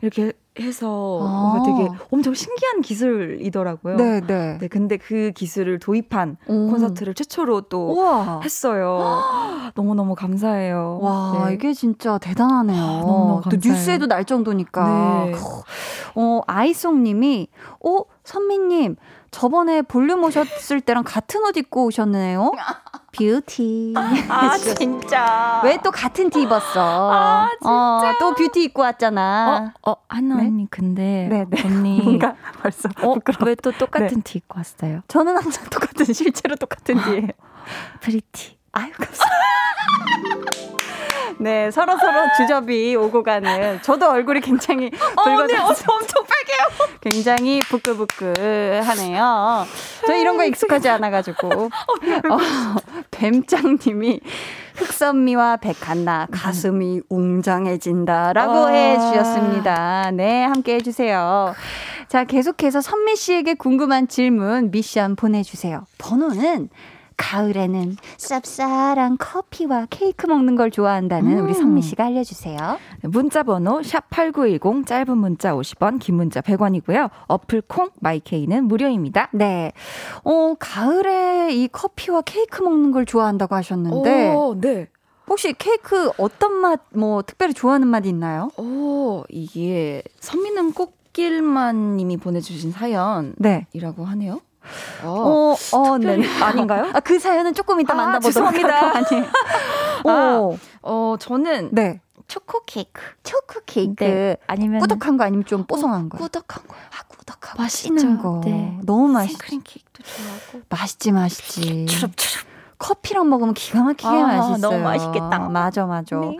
이렇게 해서 아. 뭔가 되게 엄청 신기한 기술이더라고요. 네, 네. 네, 근데 그 기술을 도입한 오. 콘서트를 최초로 또 우와. 했어요. *gasps* 너무 너무 감사해요. 와, 네. 이게 진짜 대단하네요. *gasps* 너무너무 또. 뉴스에도 날 정도니까. 네. 어, 아이송 님이, 어, 선미님, 저번에 볼륨 오셨을 때랑 같은 옷 입고 오셨네요. *laughs* 뷰티. 아, *laughs* 진짜. 왜 또 같은 티 입었어? 아, 어, 또 뷰티 입고 왔잖아. 어, 어, 한나 네? 언니, 근데 네, 네. 언니. *laughs* 뭔가 벌써 어. 왜 또 똑같은 티 입고 왔어요? 저는 항상 똑같은, 실제로 똑같은 *laughs* 티예요. pretty. 아유, 감사합니다. 네, 서로 서로 주접이 오고 가는. 저도 얼굴이 굉장히 *laughs* 붉어졌어요. 엄청 빨개요. *laughs* 굉장히 부끄부끄하네요. 저 이런 거 익숙하지 않아가지고. *laughs* 어, 뱀짱님이 흑선미와 백한나 가슴이 웅장해진다라고 아. 해주셨습니다. 네, 함께 해주세요. 자, 계속해서 선미 씨에게 궁금한 질문 미션 보내주세요. 번호는 가을에는 쌉쌀한 커피와 케이크 먹는 걸 좋아한다는 우리 선미 씨가 알려주세요. 문자 번호 샵8910 짧은 문자 50원, 긴 문자 100원이고요. 어플 콩 마이케이는 무료입니다. 네. 어, 가을에 이 커피와 케이크 먹는 걸 좋아한다고 하셨는데, 오, 네. 혹시 케이크 어떤 맛, 뭐, 특별히 좋아하는 맛이 있나요? 오, 이게 선미는 꽃길만 님이 보내주신 사연이라고 네. 하네요. 어, 어, 네. 아닌가요? 아, 그 사연은 조금 이따 아, 만나보도록. 할거 아니에요. *laughs* 아, 오, 어, 저는 네. 초코 케이크. 초코 케이크. 네. 아니면 꾸덕한 거 아니면 좀 뽀송한 거? 꾸덕한 거. 아, 꾸덕하고 맛있죠. 찌는 거. 네. 너무 맛있지. 생크림 케이크도 좋아하고. 맛있지, 맛있지. 추럽추럽. 커피랑 먹으면 기가 막히게 아, 맛있어요. 너무 맛있겠다. 맞아, 맞아. 네.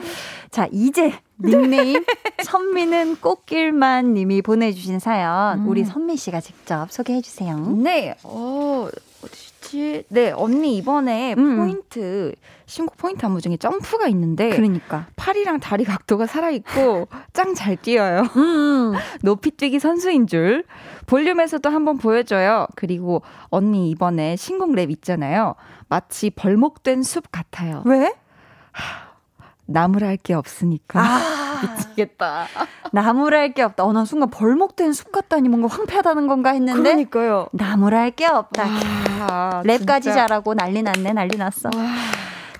자, 이제 닉네임 선미는 꽃길만 님이 보내주신 사연, 음. 우리 선미 씨가 직접 소개해 주세요. 네, 어, 어디지? 네, 언니 이번에 음. 포인트, 신곡 포인트 안무 중에 점프가 있는데, 그러니까. 팔이랑 다리 각도가 살아 있고, *laughs* 짱 잘 뛰어요. 음, *laughs* 높이 뛰기 선수인 줄. 볼륨에서도 한번 보여줘요. 그리고 언니 이번에 신곡 랩 있잖아요. 마치 벌목된 숲 같아요. 왜? 나무랄 할게 없으니까. 아, *laughs* 미치겠다. 나무랄 게 없다. 어, 난 순간 벌목된 숲 같다니 뭔가 황폐하다는 건가 했는데. 그러니까요. 나무랄 게 없다. 아, 랩까지 진짜. 잘하고 난리 났네, 난리 났어. 와,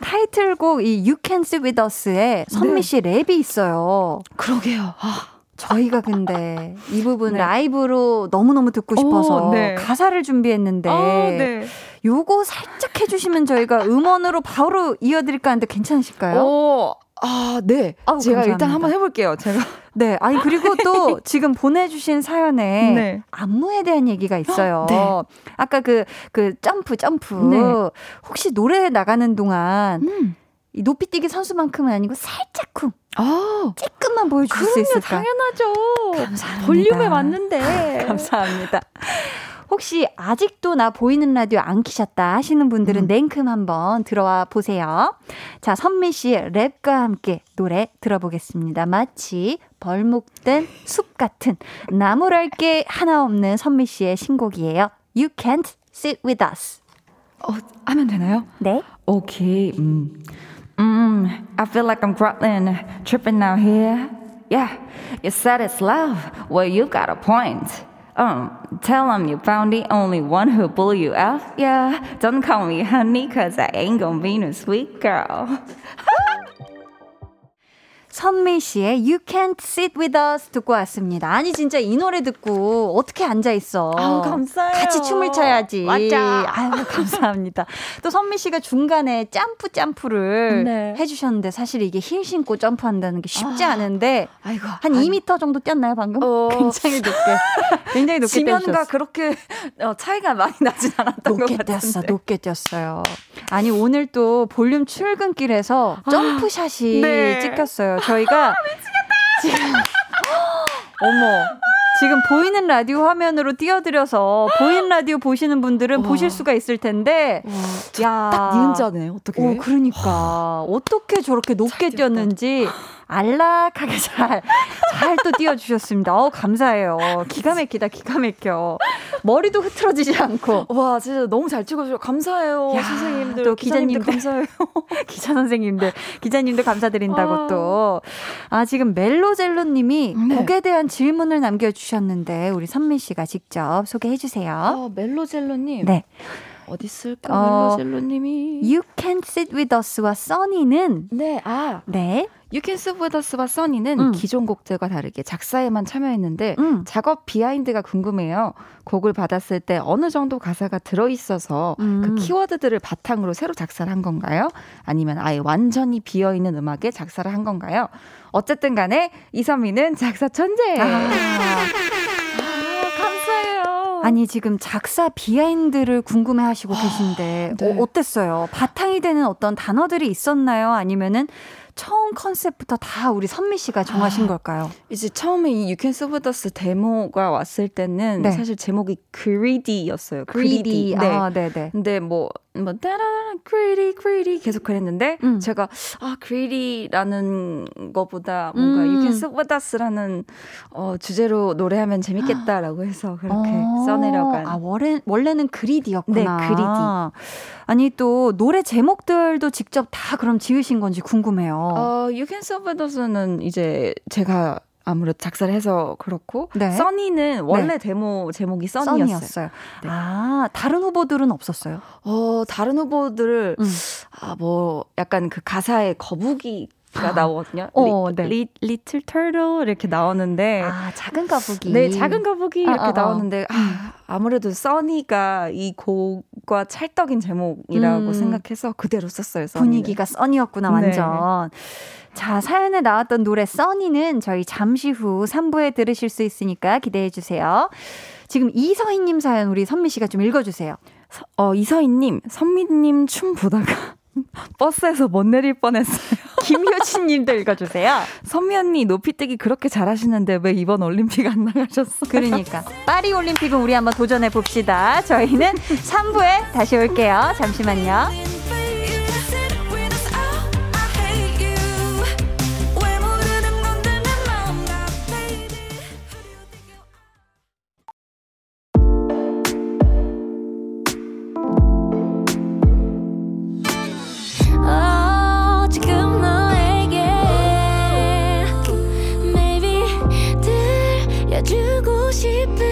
타이틀곡 이 You Can Sit With Us에 선미 네. 씨 랩이 있어요. 그러게요. 아, 저희가 근데 이 부분 네. 라이브로 너무너무 듣고 싶어서 오, 네. 가사를 준비했는데 아, 네. 요거 살짝 해주시면 저희가 음원으로 바로 이어드릴까 하는데 괜찮으실까요? 오, 아, 네. 아우, 제가 감사합니다. 일단 한번 해볼게요. 제가. 네. 아니 그리고 또 지금 보내주신 사연에 *laughs* 네. 안무에 대한 얘기가 있어요. *gasps* 네. 아까 그, 그 점프, 점프. 네. 혹시 노래 나가는 동안 음. 이 높이 뛰기 선수만큼은 아니고 살짝쿵, 아, 조금만 보여줄 수 그럼요. 있을까? 당연하죠. 감사합니다. 볼륨에 맞는데. *laughs* 감사합니다. 혹시 아직도 나 보이는 라디오 안 키셨다 하시는 분들은 음. 냉큼 한번 들어와 보세요. 자, 선미 씨의 랩과 함께 노래 들어보겠습니다. 마치 벌목된 숲 같은 나무랄 게 하나 없는 선미 씨의 신곡이에요. You can't sit with us. 어, 하면 되나요? 네. Okay. Mm. Mm, I feel like I'm crawling, tripping out here. Yeah, you said it's love. Well, you got a point. Um, tell 'em you found the only one who blew you out. Yeah, don't call me honey, cause I ain't gonna be no sweet girl. *laughs* 선미 씨의 You Can't Sit With Us 듣고 왔습니다. 아니 진짜 이 노래 듣고 어떻게 앉아 있어? 아우, 감사해요. 같이 춤을 춰야지. 맞아. 아유 감사합니다. 또 선미 씨가 중간에 점프 점프를 네. 해주셨는데 사실 이게 힐 신고 점프한다는 게 쉽지 아. 않은데 아이고. 한 2m 정도 뛰었나요 방금? 어. *laughs* 굉장히 높게, 굉장히 높게 지면과. 그렇게 어, 차이가 많이 나진 않았던 높게 것 같은데. 뛰었어, 높게 뛰었어요. 아니 오늘 또 볼륨 출근길에서 점프샷이 아, 네. 찍혔어요. 저희가 지금 *laughs* 어머. 지금 보이는 라디오 화면으로 띄워드려서 보이는 라디오 보시는 분들은 와. 보실 수가 있을 텐데 야, 딱 니은자네. 어떻게? 오, 그러니까 어떻게 저렇게 높게. 뛰었는지 안락하게 잘 잘 또 띄워주셨습니다. 어 감사해요. 기가 막히다, 기가 막혀. 머리도 흐트러지지 않고 와, 진짜 너무 잘 찍어주셔서 감사해요. 야, 선생님들. 또 기자님들. 감사해요. *laughs* 기자 선생님들, 기자님들 감사드린다고 아. 또. 아, 지금 멜로젤로님이 네. 곡에 대한 질문을 남겨주셨는데, 우리 선미 씨가 직접 소개해 주세요. 아, 멜로젤로님. 네. 어디 있을까? 어, 멜로젤로님이. You Can Sit With Us와 써니는, 네, 아. 네. With Us와 써니는 음. 기존 곡들과 다르게 작사에만 참여했는데 음. 작업 비하인드가 궁금해요. 곡을 받았을 때 어느 정도 가사가 들어 있어서 음. 그 키워드들을 바탕으로 새로 작사를 한 건가요? 아니면 아예 완전히 비어 있는 음악에 작사를 한 건가요? 어쨌든 간에 이선미는 작사 천재예요. 아. 감사해요. 아니 지금 작사 behind를 궁금해 하시고 계신데 네. 어, 어땠어요? 바탕이 되는 어떤 단어들이 있었나요? 아니면은 처음 컨셉부터 다 우리 선미 씨가 정하신 아. 걸까요? 이제 처음에 이 You Can Sit With Us 데모가 왔을 때는 네. 사실 제목이 Greedy였어요. greedy. 네. 아, 네, 네. 근데 뭐, 뭐, 따라라, greedy, greedy 계속 그랬는데, 음. 제가, 아, greedy라는 거보다 뭔가 음. You can sit with us라는, 어, 주제로 노래하면 재밌겠다라고 해서 그렇게 어. 써내려간. 아, 원래, 원래는 그리디였구나. 네, 그리디. 아니, 또, 노래 제목들도 직접 다 그럼 지으신 건지 궁금해요. 어, You can sit with us는 이제 제가 아무래도 작사를 해서 그렇고, 네. 써니는 원래 데모 제목이 써니였어요. 써니였어요. 네. 아, 다른 후보들은 없었어요? 어, 다른 후보들을, 음. 아, 뭐, 약간 그 가사에 거북이 가 나오거든요. 어, 리, 네. 리, little turtle 이렇게 나오는데, 아, 작은 거북이. 네, 작은 거북이 아, 이렇게 아, 아. 나오는데 아, 아무래도 Sunny가 이 곡과 찰떡인 제목이라고 음. 생각해서 그대로 썼어요. Sunny는. 분위기가 Sunny였구나, 네. 완전. 자, 사연에 나왔던 노래 Sunny는 저희 잠시 후 3부에 들으실 수 있으니까 기대해 주세요. 지금 이서희님 사연 우리 선미 씨가 좀 읽어주세요. 어, 이서희님, 선미님 춤 보다가 *laughs* 버스에서 못 내릴 뻔했어요. *laughs* 김효진 님도 읽어주세요. 선미 언니 높이뛰기 그렇게 잘하시는데 왜 이번 올림픽 안 나가셨어? 그러니까. 파리 올림픽은 우리 한번 도전해 봅시다. 저희는 3부에 다시 올게요. 잠시만요. 들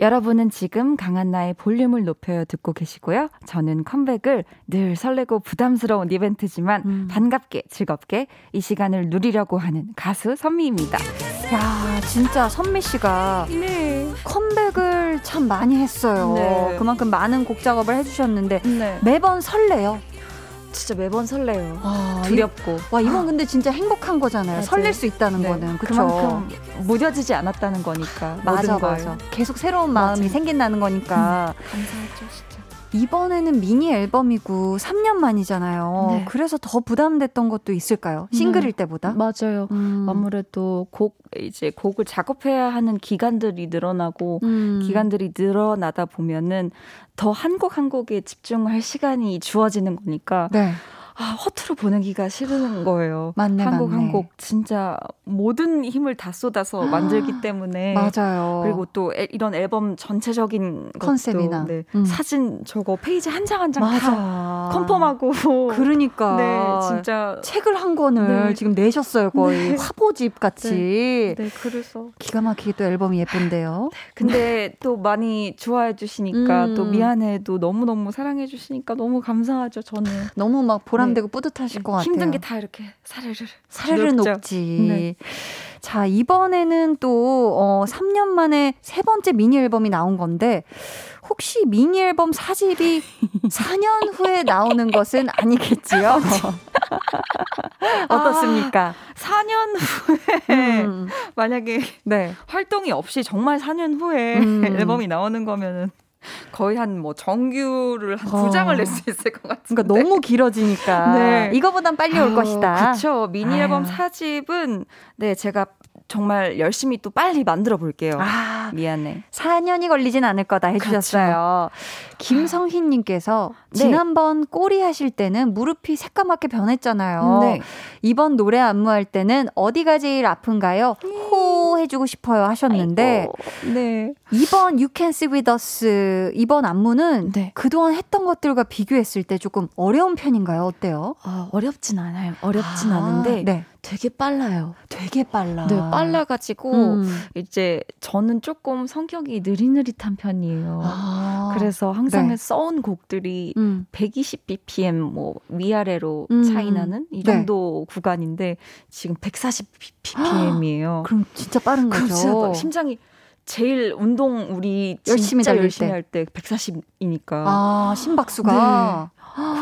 여러분은 지금 강한나의 볼륨을 높여요 듣고 계시고요. 저는 컴백을 늘 설레고 부담스러운 이벤트지만 음. 반갑게 즐겁게 이 시간을 누리려고 하는 가수 선미입니다. 야, 진짜 선미 씨가 네. 컴백을 참 많이 했어요. 네. 그만큼 많은 곡 작업을 해주셨는데 네. 매번 설레요. 진짜 매번 설레요. 아, 두렵고. 와 이건 근데 진짜 행복한 거잖아요. 맞아요. 설렐 수 있다는 네. 거는 그쵸? 그만큼 무뎌지지 않았다는 거니까. 맞아 맞아. 계속 새로운 마음이 맞아요. 생긴다는 거니까 감사하죠, 진짜. 이번에는 미니 앨범이고 3년 만이잖아요. 네. 그래서 더 부담됐던 것도 있을까요? 싱글일 때보다? 맞아요. 음. 아무래도 곡 이제 곡을 작업해야 하는 기간들이 늘어나고 음. 기간들이 늘어나다 보면은 더 한 곡 한 곡에 집중할 시간이 주어지는 거니까 네. 아 허투루 보내기가 싫은 거예요. 맞네, 한곡 한. 곡 진짜 모든 힘을 다 쏟아서 만들기 때문에 맞아요. 그리고 또 앨- 이런 앨범 전체적인 컨셉이나. 것도, 네, 음. 사진 저거 페이지 한 장 한 장 다. confirm하고 *laughs* 그러니까. 네 진짜 책을 한 권을 네. 지금 내셨어요, 거의. 화보집 같이. 네 그래서 기가 막히게 또 앨범이 예쁜데요. *laughs* 근데 또 많이 좋아해 주시니까 음. 또 미야네도 너무 너무 사랑해 주시니까 너무 감사하죠 저는 너무 막 보람 되고 뿌듯하실 것 같아요. 네. 힘든 게 다 이렇게 사르르 사르르 녹죠. 녹지. 네. 자, 이번에는 또, 어, 3년 만에 세 번째 미니 앨범이 나온 건데, 혹시 미니 앨범 사집이 *laughs* 4년 후에 나오는 것은 아니겠지요? *laughs* 어떻습니까? 4년 후에 음, 만약에 네. 활동이 없이 정말 4년 후에 음. 앨범이 나오는 거면은 *laughs* 거의 한 뭐 정규를 한두 어. 장을 낼 수 있을 것 같은데. 그러니까 너무 길어지니까. *laughs* 네. 이거보단 빨리 올 아유, 것이다. 그쵸. 미니. 앨범 사집은 네 제가 정말 열심히 또 빨리 만들어 볼게요. 아, 미안해. 4년이 걸리진 않을 거다 해주셨어요. 김성희님께서 네. 지난번 꼬리 하실 때는 무릎이 새까맣게 변했잖아요. 네. 이번 노래 안무할 때는 어디가 제일 아픈가요? 호 해주고 싶어요 하셨는데 아이고, 네. 이번 You Can See With Us 이번 안무는 네. 그동안 했던 것들과 비교했을 때 조금 어려운 편인가요? 어때요? 아, 어렵진 않아요. 어렵진 아, 않은데 네. 되게 빨라요. 되게 빨라. 네, 빨라가지고 음. 이제 저는 조금 성격이 느릿느릿한 편이에요. 아. 그래서 항상 네. 써온 곡들이 음. 120 bpm 뭐 위아래로 음. 차이 나는 이 네. 정도 구간인데 지금 140 bpm이에요. *gasps* 그럼 진짜 빠른 거죠. 진짜 막 심장이 제일 운동 우리 열심히 진짜 열심히 때. 할때 140이니까. 아, 심박수가.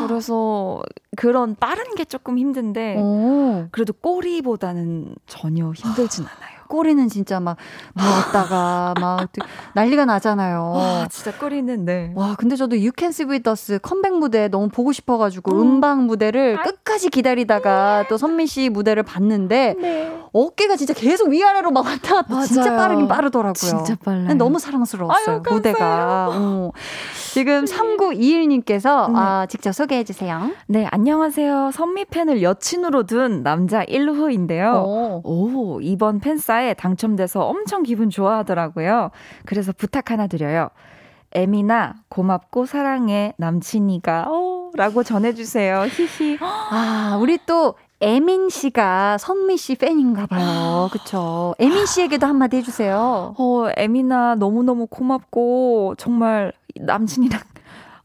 그래서 그런 빠른 게 조금 힘든데 오. 그래도 꼬리보다는 전혀 힘들진 *gasps* 않아요. 꼬리는 진짜 막 누웠다가 *laughs* 막 난리가 나잖아요. 와 진짜 꼬리는 네. 와, 근데 저도 You Can See With Us 컴백 무대 너무 보고 싶어가지고 음. 음방 무대를 끝까지 기다리다가 또 선미 씨 무대를 봤는데 네. 어깨가 진짜 계속 위아래로 막 왔다 갔다 진짜 맞아요. 빠르긴 빠르더라고요. 진짜. 근데 너무 사랑스러웠어요, 아유, 무대가. 어. 지금 3921님께서 네. 아, 직접 소개해 주세요. 네, 안녕하세요. 선미 팬을 여친으로 둔 남자 1호인데요. 오. 오, 이번 팬 싸에 당첨돼서 엄청 기분 좋아하더라고요. 그래서 부탁 하나 드려요. 에미나 고맙고 사랑해 남친이가 어, 라고 전해주세요. 히히. 아, 우리 또 에민 씨가 선미 씨 팬인가 봐요. 그쵸. 에민 씨에게도 한마디 해주세요. 어, 에미나 너무너무 고맙고 정말 남친이랑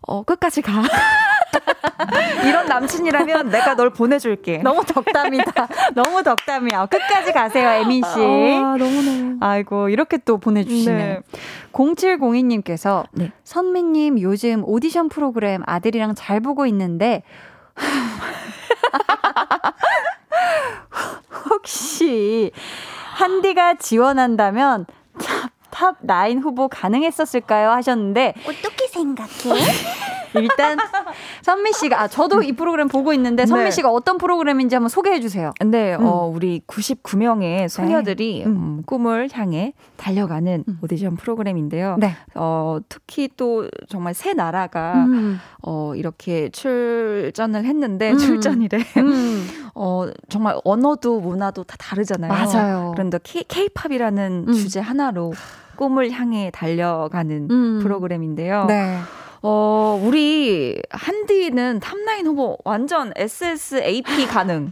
어, 끝까지 가. *laughs* *laughs* 이런 남친이라면 내가 널 보내줄게. 너무 덕담이다. *laughs* 너무 덕담이야. 끝까지 가세요, 에민 씨. 아, 너무너무. 아이고, 이렇게 또 보내주시네. 네. 0702님께서 네. 선미님 요즘 오디션 프로그램 아들이랑 잘 보고 있는데 *laughs* 혹시 한디가 지원한다면 top, top9 후보 가능했었을까요? 하셨는데 어떻게 생각해? 일단 선미 씨가 아 저도 이 프로그램 보고 있는데 선미 네. 씨가 어떤 프로그램인지 한번 소개해 주세요. 근데 음. 어, 우리 99명의 소녀들이 음. 음, 꿈을 향해 달려가는 음. 오디션 프로그램인데요. 네. 어, 특히 또 정말 세 나라가 음. 어, 이렇게 출전을 했는데 음. 출전이래. 음. *laughs* 어, 정말 언어도 문화도 다 다르잖아요. 맞아요. 그런데 음. 주제 하나로 꿈을 향해 달려가는 음. 프로그램인데요. 네. 어, 우리 한디는 탑라인 후보 완전 SSAP *laughs* 가능.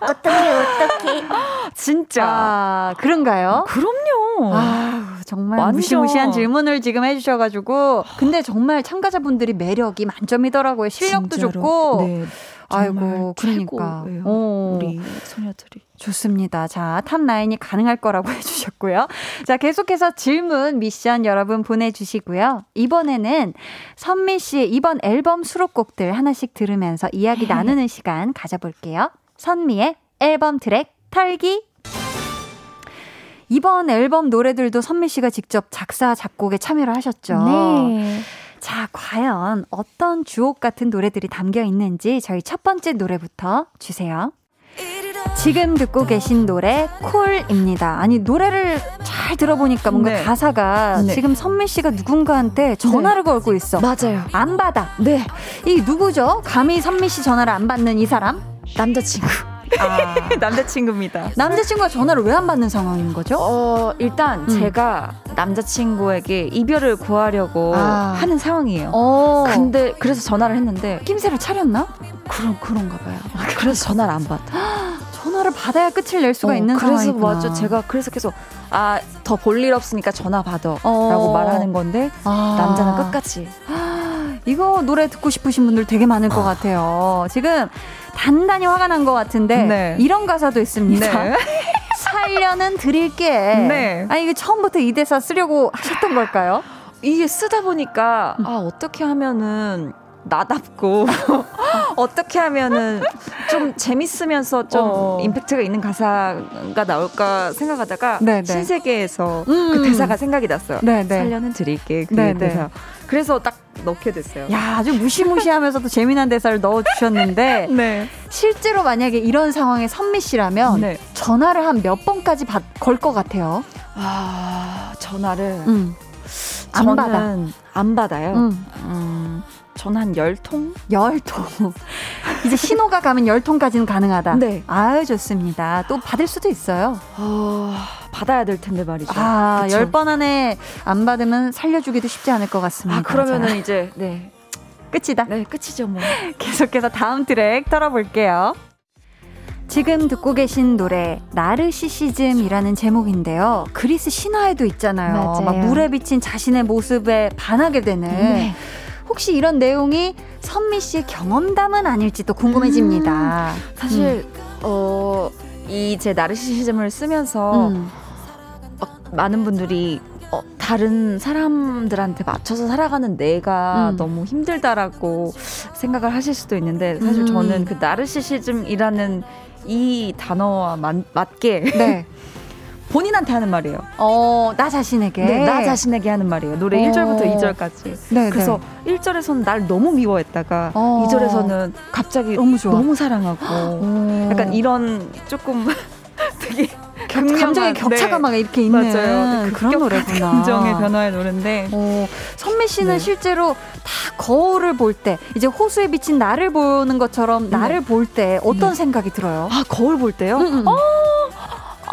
어떻게 어떻게? *laughs* 진짜. 아, 그런가요? 그럼요. 아, 정말 완전. 무시무시한 질문을 지금 해 주셔 가지고 근데 정말 참가자분들이 매력이 만점이더라고요. 실력도 진짜로. 좋고. 네, 아이고, 그러니까. 어. 우리 소녀들이. 좋습니다. 자, top9이 가능할 거라고 *laughs* 해주셨고요. 자, 계속해서 질문, 미션 여러분 보내주시고요. 이번에는 선미 씨의 이번 앨범 수록곡들 하나씩 들으면서 이야기 나누는 시간 가져볼게요. 선미의 앨범 트랙 털기. 이번 앨범 노래들도 선미 씨가 직접 작사, 작곡에 참여를 하셨죠. 네. 자, 과연 어떤 주옥 같은 노래들이 담겨 있는지 저희 첫 번째 노래부터 주세요. 지금 듣고 계신 노래 콜입니다. 아니 노래를 잘 들어보니까 뭔가 네. 가사가 네. 지금 선미 씨가 누군가한테 전화를 걸고 있어. 맞아요. 안 받아. 네. 이 누구죠? 감히 선미 씨 전화를 안 받는 이 사람? 남자친구. 아, *laughs* 남자친구입니다. 남자친구가 전화를 왜 안 받는 상황인 거죠? 어, 일단 음. 제가 남자친구에게 이별을 구하려고 아. 하는 상황이에요. 어. 근데 그래서 전화를 했는데 낌새를 차렸나? 그런 그런가 봐요. 그래서 전화를 안 받아. *laughs* 전화를 받아야 끝을 낼 수가 어, 있는 그래서 상황이구나. 맞죠. 제가 그래서 계속 아 더 볼 일 없으니까 전화 받아라고 어. 말하는 건데 아. 남자는 끝까지 *gasps* 이거 노래 듣고 싶으신 분들 되게 많을 것 같아요. 지금 단단히 화가 난 것 같은데 네. 이런 가사도 있습니다. 네. *laughs* 살려는 드릴게. 네. 아 이게 처음부터 이 대사 쓰려고 하셨던 걸까요? 이게 쓰다 보니까 아 어떻게 하면은 나답고 *laughs* 어떻게 하면은 좀 재밌으면서 좀 어. 임팩트가 있는 가사가 나올까 생각하다가 네, 네. 신세계에서 음. 그 대사가 생각이 났어요. 네, 네. 살려는 드릴게 그 네, 네. 대사. 그래서 딱 넣게 됐어요. 야 아주 무시무시하면서도 재미난 대사를 넣어주셨는데 *laughs* 네. 실제로 만약에 이런 상황에 선미 씨라면 네. 전화를 한 몇 번까지 걸 것 같아요. 아 전화를 음. 안 받아. 안 받아요. 음. 음, 전화 한열 통? 열 통. *laughs* 이제 신호가 가면 열 통까지는 가능하다. 네. 아유 좋습니다. 또 받을 수도 있어요. 어, 받아야 될 텐데 말이죠. 아? 열 번 안에 안 받으면 살려주기도 쉽지 않을 것 같습니다. 아, 그러면은 자, 이제 네. 끝이다. 네, 끝이죠, 뭐. *laughs* 계속해서 다음 트랙 털어볼게요. 지금 듣고 계신 노래 나르시시즘이라는 제목인데요. 그리스 신화에도 있잖아요. 맞아요. 막 물에 비친 자신의 모습에 반하게 되는. 네. 혹시 이런 내용이 선미 씨의 경험담은 아닐지도 궁금해집니다. 사실 어, 이 제 나르시시즘을 쓰면서 음. 막 많은 분들이 어, 다른 사람들한테 맞춰서 살아가는 내가 음. 너무 힘들다라고 생각을 하실 수도 있는데 사실 음. 저는 그 나르시시즘이라는 이 단어와 맞, 맞게 네. *laughs* 본인한테 하는 말이에요. 어, 나 자신에게. 네, 나 자신에게 하는 말이에요. 노래 어. 1절부터 2절까지. 네, 그래서 1절에서는 날 너무 미워했다가 어. 2절에서는 갑자기 너무 좋아. 너무 사랑하고 어. 약간 이런 조금 *laughs* 되게 감정의 격차가 네. 막 이렇게 있는 맞아요. 그런 노래구나. 감정의 변화의 노래인데 어, 선미 씨는 네. 실제로 다 거울을 볼 때 이제 호수에 비친 나를 보는 것처럼 나를 볼 때 어떤 네. 생각이 들어요? 아 거울 볼 때요? 음, 음. 어,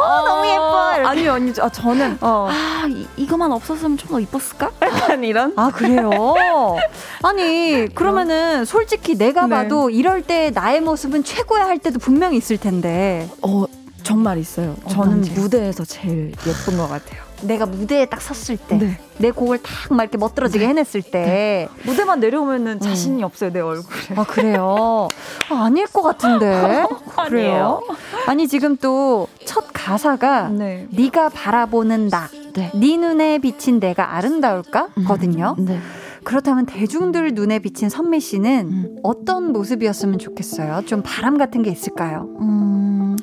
너무 예뻐. 이렇게. 아니요, 아니요. 아, 저는 어. 아 이, 이거만 없었으면 좀 더 이뻤을까? 약간 이런. 아 그래요? *laughs* 아니 그러면은 솔직히 내가 네. 봐도 이럴 때 나의 모습은 최고야 할 때도 분명히 있을 텐데 어 정말 있어요. 어, 저는? 무대에서 제일 예쁜 것 같아요. 내가 무대에 딱 섰을 때, 네. 내 곡을 탁막 이렇게 멋들어지게 해냈을 때. 무대만 내려오면은 자신이 없어요 내 얼굴에. 아, 그래요? 아, 아닐 것 같은데. *laughs* 그래요? 아니, 지금 또 첫 가사가 네. 네가 바라보는 나, 네. 네 눈에 비친 내가 아름다울까? 거든요. 네. 그렇다면 대중들 눈에 비친 선미 씨는 음. 어떤 모습이었으면 좋겠어요? 좀 바람 같은 게 있을까요? 음,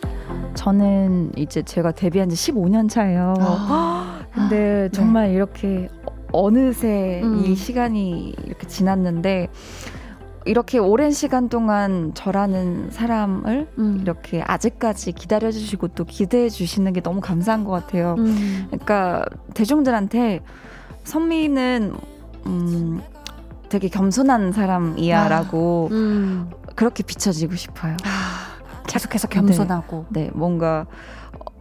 저는 이제 제가 데뷔한 지 15년 차예요. 근데 정말 이렇게 어느새 음. 이 시간이 이렇게 지났는데 이렇게 오랜 시간 동안 저라는 사람을 음. 이렇게 아직까지 기다려주시고 또 기대해 주시는 게 너무 감사한 것 같아요. 음. 그러니까 대중들한테 선미는 음, 되게 겸손한 사람이야라고 음. 그렇게 비춰지고 싶어요. 계속해서 겸손하고. 네, 뭔가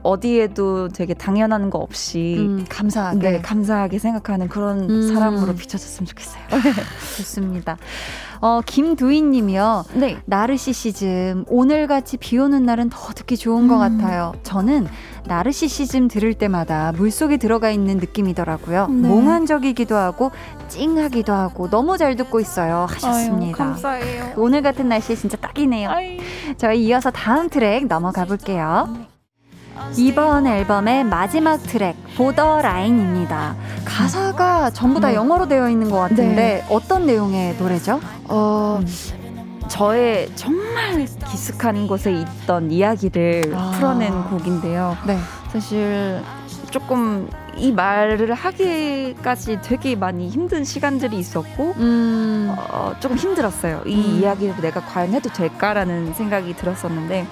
어디에도 되게 당연한 거 없이 음, 감사하게 네, 감사하게 생각하는 그런 음. 사람으로 비춰졌으면 좋겠어요. *laughs* 좋습니다. 어, 김두희님이요. 네. 나르시시즘 오늘같이 비 오는 날은 더 듣기 좋은 것 음. 같아요. 저는 나르시시즘 들을 때마다 물속에 들어가 있는 느낌이더라고요. 네. 몽환적이기도 하고 찡하기도 하고 너무 잘 듣고 있어요. 하셨습니다. 감사해요. 오늘 같은 날씨에 진짜 딱이네요. 저희 이어서 다음 트랙 넘어가 볼게요. 이번 앨범의 마지막 트랙 보더 라인입니다. 가사가 전부 다 네. 영어로 되어 있는 것 같은데 어떤 내용의 노래죠? 어, 저의 정말 깊숙한 곳에 있던 이야기를 아. 풀어낸 곡인데요. 네. 사실 조금 이 말을 하기까지 되게 많이 힘든 시간들이 있었고 음. 어, 조금 힘들었어요. 이 음. 이야기를 내가 과연 해도 될까라는 생각이 들었었는데,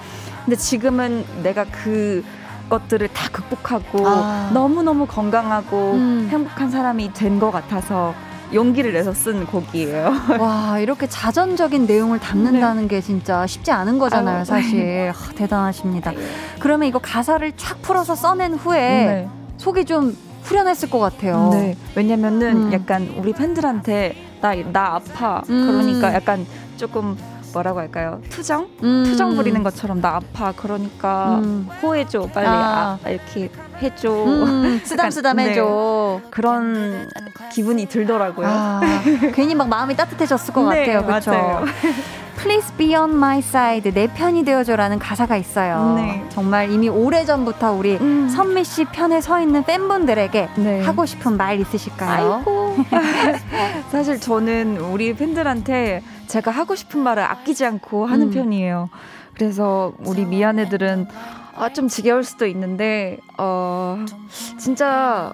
근데 지금은 내가 그 것들을 다 극복하고 아. 너무너무 건강하고 음. 행복한 사람이 된 것 같아서 용기를 내서 쓴 곡이에요. *laughs* 와 이렇게 자전적인 내용을 담는다는 게 진짜 쉽지 않은 거잖아요, 아유, 사실 하, *laughs* 대단하십니다. 그러면 이거 가사를 쫙 풀어서 써낸 후에 속이 좀 후련했을 것 같아요. 네. 왜냐면은 음. 약간 우리 팬들한테 나, 나 아파. 음. 그러니까 약간 조금 뭐라고 할까요? 투정? 음. 투정 부리는 것처럼 나 아파. 그러니까 음. 호해줘. 빨리 아. 아. 이렇게 해줘. 음, 쓰담쓰담 *laughs* 약간, 해줘. 그런 기분이 들더라고요. 아, 괜히 막 마음이 따뜻해졌을 것 *laughs* 네, 같아요. 그렇죠? *laughs* Please be on my side. 내 편이 되어줘라는 가사가 있어요. 네. 정말 이미 오래 전부터 우리 음. 선미 씨 편에 서 있는 팬분들에게 네. 하고 싶은 말 있으실까요? 아이고. 사실 저는 우리 팬들한테 제가 하고 싶은 말을 아끼지 않고 하는 음. 편이에요. 그래서 우리 미안해들은 아, 좀 지겨울 수도 있는데, 어, 진짜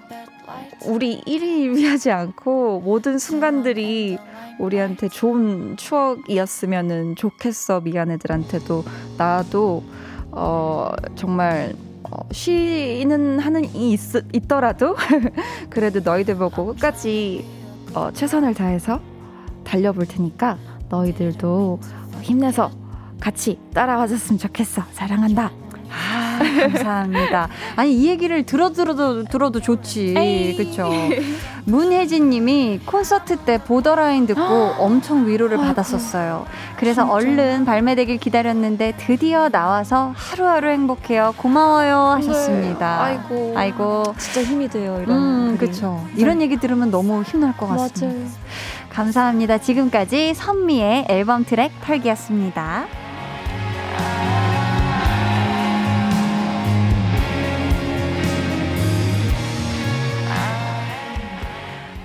우리 1위 위하지 않고 모든 순간들이 우리한테 좋은 추억이었으면 좋겠어. 미안해들한테도 나도 어, 정말 어, 쉬는 하는 이 있, 있더라도 *laughs* 그래도 너희들 보고 끝까지 어, 최선을 다해서 달려볼 테니까 너희들도 힘내서 같이 따라와줬으면 좋겠어. 사랑한다. 아, 감사합니다. *laughs* 아니 이 얘기를 들어 들어도 들어도 좋지, 그렇죠? 문혜진님이 콘서트 때 보더라인 듣고 *gasps* 엄청 위로를 받았었어요. 그래서 얼른 발매되길 기다렸는데 드디어 나와서 하루하루 행복해요. 고마워요 하셨습니다. 네. 아이고. 아이고. 진짜 힘이 돼요. 이런 음. 그렇죠. 이런 얘기 들으면 너무 힘날 것 같습니다. 맞아요. 감사합니다. 지금까지 선미의 앨범 트랙 털기였습니다.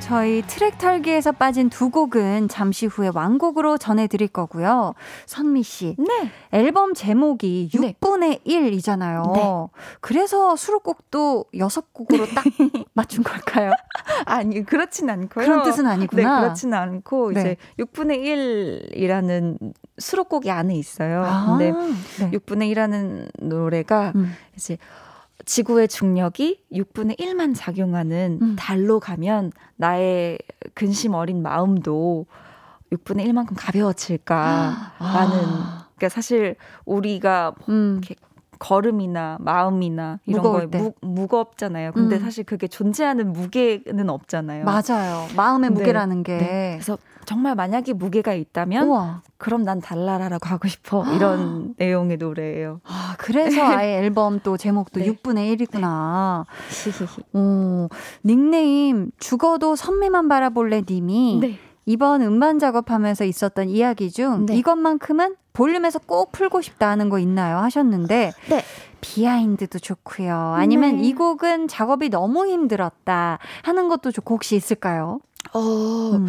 저희 트랙 털기에서 빠진 두 곡은 잠시 후에 완곡으로 전해드릴 거고요. 선미 씨, 네. 앨범 제목이 네. 6분의 1이잖아요. 네. 그래서 수록곡도 6곡으로 딱 *laughs* 맞춘 걸까요? *laughs* 아니 그렇진 않고요. 그런 뜻은 네, 아니구나. 그렇진 않고 네. 이제 6분의 1이라는 수록곡이 안에 있어요. 아, 근데 네. 6분의 1이라는 노래가 음. 이제 지구의 중력이 6분의 1만 작용하는 음. 달로 가면 나의 근심 어린 마음도 6분의 1만큼 가벼워질까라는 아. 그러니까 사실 우리가 음. 걸음이나 마음이나 이런 거에 때. 무, 무겁잖아요. 근데 음. 사실 그게 존재하는 무게는 없잖아요. 맞아요. 마음의 네. 무게라는 게. 네. 그래서 정말 만약에 무게가 있다면 우와. 그럼 난 달라라라고 하고 싶어 이런 내용의 노래예요. 아, 그래서 아예 앨범 또 제목도 네. 6분의 1이구나. *laughs* 오, 닉네임 죽어도 선미만 바라볼래 님이 네. 이번 음반 작업하면서 있었던 이야기 중 네. 이것만큼은 볼륨에서 꼭 풀고 싶다 하는 거 있나요? 하셨는데 네. behind도 좋고요. 아니면 네. 이 곡은 작업이 너무 힘들었다 하는 것도 좋고 혹시 있을까요? 어, 음.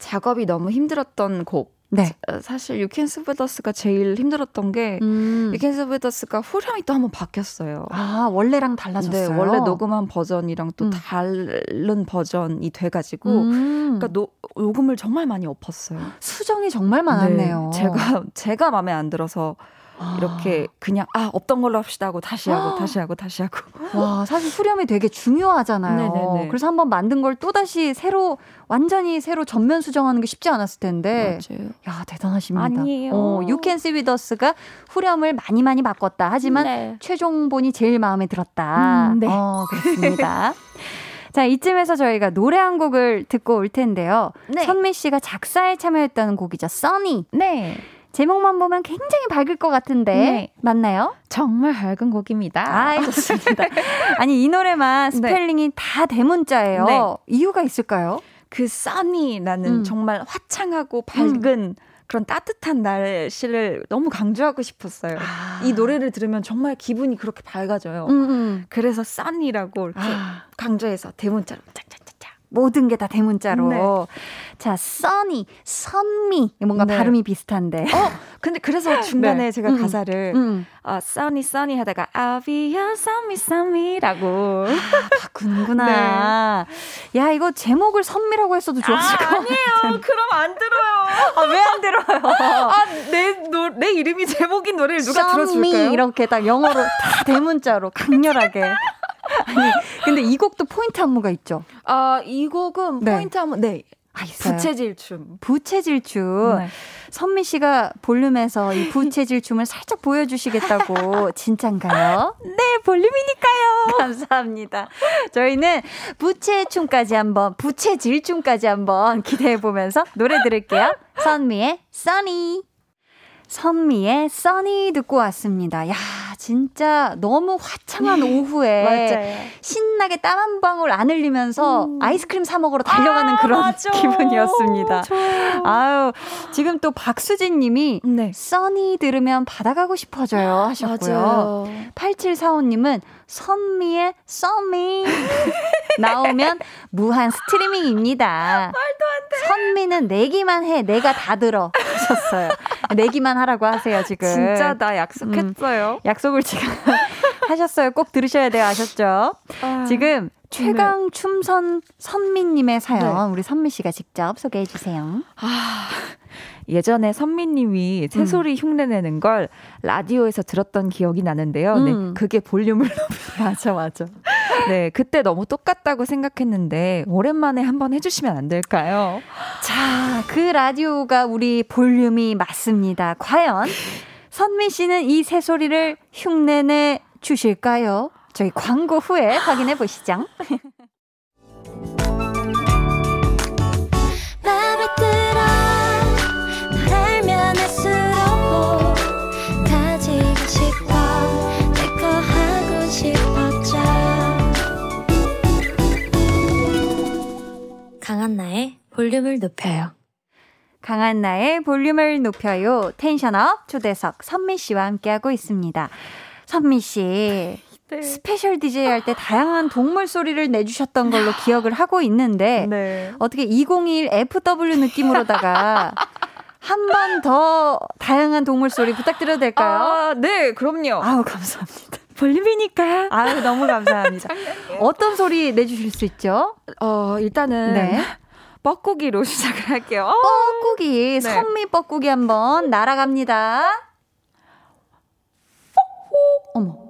작업이 너무 힘들었던 곡. 네. 어, 사실 유캔스 베더스가 제일 힘들었던 게 음. 유캔스 베더스가 후렴이 또 한번 바뀌었어요. 아, 원래랑 달라졌어요. 네, 원래 녹음한 버전이랑 또 음. 다른 버전이 돼가지고 음. 그러니까 노, 녹음을 정말 많이 엎었어요. 수정이 정말 많았네요. 네, 제가 제가 마음에 안 들어서 아. 이렇게 그냥 아 없던 걸로 합시다 하고 다시 하고 다시 하고 다시 하고 *laughs* 와, 사실 후렴이 되게 중요하잖아요. 네네네. 그래서 한번 만든 걸 또 다시 새로, 완전히 새로 전면 수정하는 게 쉽지 않았을 텐데. 맞아요. 야, 대단하십니다. 아니에요. 어, You Can See With Us가 후렴을 많이 많이 바꿨다. 하지만 네. 최종본이 제일 마음에 들었다. 음, 네. 어, 그렇습니다. *laughs* 자, 이쯤에서 저희가 노래 한 곡을 듣고 올 텐데요. 네. 선미 씨가 작사에 참여했다는 곡이죠. Sunny. 네. 제목만 보면 굉장히 밝을 것 같은데. 네. 맞나요? 정말 밝은 곡입니다. 아, 좋습니다. *laughs* 아니, 이 노래만 네. 스펠링이 다 대문자예요. 네. 이유가 있을까요? 그 Sunny라는 음. 정말 화창하고 밝은 그런 따뜻한 날씨를 너무 강조하고 싶었어요. 이 노래를 들으면 정말 기분이 그렇게 밝아져요. 음, 음. 그래서 Sunny라고 이렇게 아. 강조해서 대문자로 짝짝짝짝. 모든 게 다 대문자로. 네. 자, Sunny, 선미. 뭔가 네. 발음이 비슷한데. 어, 근데 그래서 *laughs* 중간에 네. 제가 음, 가사를 음. 아, Sunny Sunny 하다가 I'll be your sunny 선미라고. 바꾸는구나. *laughs* 야, 이거 제목을 선미라고 했어도 좋았을 것 같아요. 아니에요. 그럼 안 들어요. *laughs* 아, 왜 안 들어요? 아, 내, 노, 내 이름이 제목인 노래를 누가 들어줄까요? 이렇게 딱 영어로 다 대문자로 강렬하게. 아니, 근데 이 곡도 포인트 안무가 있죠. 아, 이 곡은 네. 포인트 한번 네. 아. 부채질 춤. 부채질 춤. 네. 선미 씨가 볼륨에서 이 부채질 춤을 살짝 보여주시겠다고 *laughs* 진짠가요? 네, 볼륨이니까요. *laughs* 감사합니다. 저희는 부채춤까지 한번, 부채질 춤까지 한번 기대해 보면서 노래 들을게요. 선미의 Sunny. 선미의 Sunny 듣고 왔습니다. 야, 진짜 너무 화창한 오후에 맞아요. 신나게 땀 한 방울 안 흘리면서 아이스크림 사 먹으러 달려가는 아, 그런 맞아. 기분이었습니다. 좋아요. 아유, 지금 또 박수진 님이 네. 써니 들으면 바다 가고 싶어져요 하셨고요. 8745 님은 선미의 썸미 나오면 무한 스트리밍입니다. 말도 안 돼. 선미는 내기만 해. 내가 다 들어. 하셨어요. 내기만 하라고 하세요, 지금. 진짜 나 약속했어요. 약속을 지금 *laughs* 하셨어요. 꼭 들으셔야 돼요. 아셨죠? 아. 지금 최강 춤선 선미님의 사연 네. 우리 선미 씨가 직접 소개해 주세요. 아, 예전에 선미님이 새소리 흉내내는 걸 라디오에서 들었던 기억이 나는데요. 음. 네, 그게 볼륨을 *laughs* 맞아, 맞아. 네, 그때 너무 똑같다고 생각했는데 오랜만에 한번 해주시면 안 될까요? 자, 그 라디오가 우리 볼륨이 맞습니다. 과연 선미 씨는 이 새소리를 흉내내 주실까요? 저희 광고 후에 확인해 보시죠. *laughs* 강한나의 볼륨을 높여요 강한나의 볼륨을 높여요. 텐션업 초대석 선미 씨와 함께하고 있습니다. 선미 씨. special DJ 할 때 다양한 동물 소리를 내주셨던 걸로 기억을 하고 있는데 *laughs* 네. 어떻게 2021 FW 느낌으로다가 한 번 더 다양한 동물 소리 부탁드려도 될까요? 아, 네, 그럼요. 아우 감사합니다. 볼륨이니까. 아유 너무 감사합니다. *laughs* 어떤 소리 내주실 수 있죠? 어, 일단은 네. 뻐꾸기로 *laughs* 시작을 할게요. 뻐꾸기 선미 뻐꾸기 한번 날아갑니다. 어머.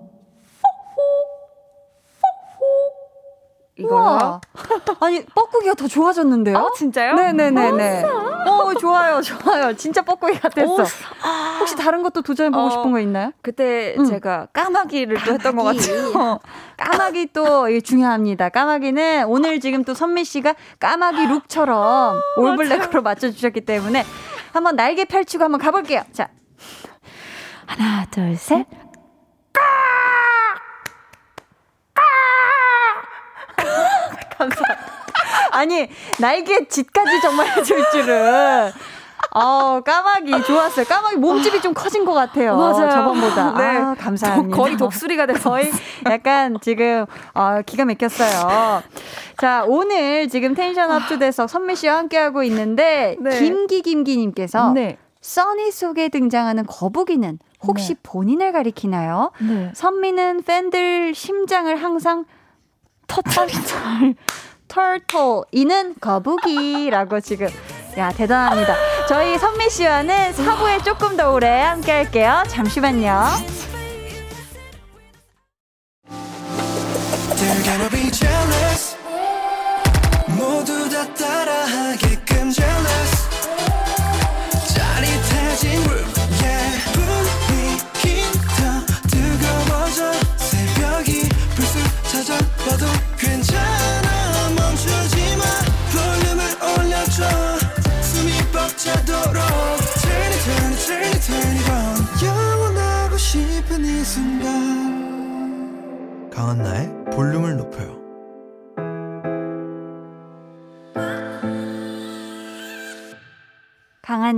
이거요. 아니 뻐꾸기가 더 좋아졌는데요? 아, 진짜요? 네네네네. 어 좋아요 좋아요. 진짜 뻐꾸기 같았어. 혹시 다른 것도 도전해보고 어. 싶은 거 있나요? 그때 음. 제가 까마귀를 또 했던 것 같아요. 까마귀 또 중요합니다. 까마귀는 오늘 지금 또 선미 씨가 까마귀 룩처럼 올블랙으로 맞춰주셨기 때문에 한번 날개 펼치고 한번 가볼게요. 자, 하나, 둘, 셋. *laughs* 아니, 날개 짓까지 정말 해줄 줄은. 어, 까마귀 좋았어요. 까마귀 몸집이 좀 커진 것 같아요. 맞아요. 저번보다. 네. 아, 감사합니다. 거의 독수리가 돼서 거의 약간 지금 어, 기가 막혔어요. 자, 오늘 지금 텐션 업투돼서 선미 씨와 함께하고 있는데 네. 김기김기님께서 네. 써니 속에 등장하는 거북이는 혹시 본인을 가리키나요? 네. 선미는 팬들 심장을 항상 터털털 털털 이는 거북이라고 지금 야 대단합니다. 저희 선미 씨와는 사부에 조금 더 오래 함께 할게요. 잠시만요.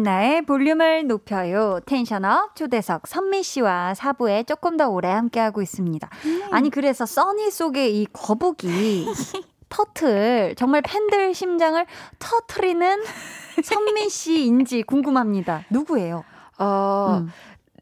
강한나의 볼륨을 높여요. 텐션업 초대석 선미 씨와 사부에 조금 더 오래 함께하고 있습니다. 아니 그래서 Sunny 속의 이 거북이 *laughs* turtle 정말 팬들 심장을 터트리는 선미 씨인지 궁금합니다. 누구예요? 어, 음.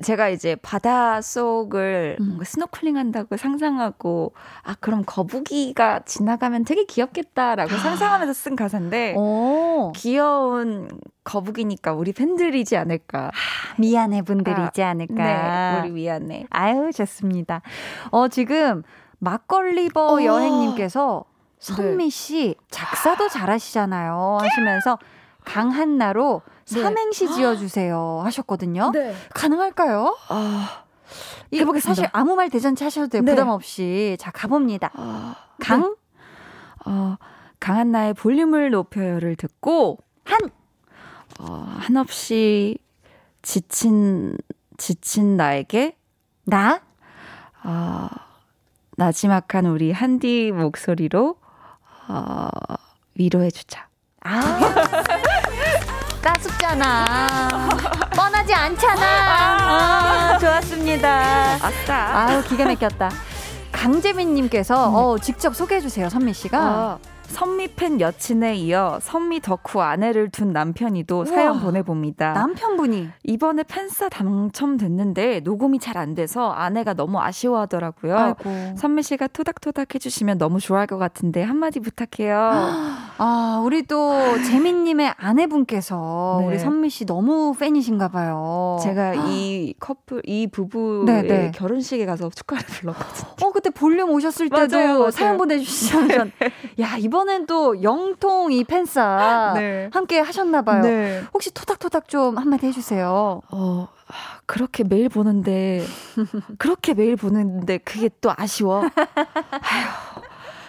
제가 이제 바다 속을 음. 뭔가 스노클링 한다고 상상하고, 아, 그럼 거북이가 지나가면 되게 귀엽겠다라고 상상하면서 쓴 가사인데, 오, 귀여운 거북이니까 우리 팬들이지 않을까. 미안해 분들이지 아, 않을까. 네, 우리 미안해. 아유, 좋습니다. 어, 지금 막걸리버 어. 여행님께서 선미 씨 작사도 잘하시잖아요. 하시면서 강한나로 네. 삼행시 지어주세요 하셨거든요. 네. 가능할까요? 아, 이게 뭐. 사실 아무 말 대잔치 하셔도 돼요. 네. 부담 없이. 자, 가봅니다. 아, 강, 어, 강한 나의 볼륨을 높여요를 듣고, 한, 어, 한없이 지친, 지친 나에게, 나, 어, 나지막한 우리 한디 목소리로, 어, 위로해주자. 아. 따숩잖아. *laughs* 뻔하지 않잖아. 아, 좋았습니다. 아싸. 아유, 기가 막혔다. 강재민님께서 음. 어, 직접 소개해주세요, 선미 씨가. 아, 선미팬 여친에 이어 선미 덕후 아내를 둔 남편이도 사연 보내봅니다. 남편분이. 이번에 팬싸 당첨됐는데 녹음이 잘 안 돼서 아내가 너무 아쉬워하더라고요. 아이고. 선미 씨가 토닥토닥 해주시면 너무 좋아할 것 같은데 한마디 부탁해요. *gasps* 아, 우리 또 재민님의 아내분께서 네. 우리 선미 씨 너무 팬이신가 봐요. 제가 *gasps* 이 커플, 이 부부의 네, 네. 결혼식에 가서 축가를 불렀거든요. 어, 그때 볼륨 오셨을 때도 맞아요, 맞아요. 사연 보내주시면서. *laughs* 야, 이번 엔 또 영통 이 팬싸 *laughs* 네. 함께 하셨나봐요. 네. 혹시 토닥토닥 좀 한마디 해주세요. 어, 아, 그렇게 매일 보는데, 그렇게 매일 보는데, 그게 또 아쉬워. 아휴,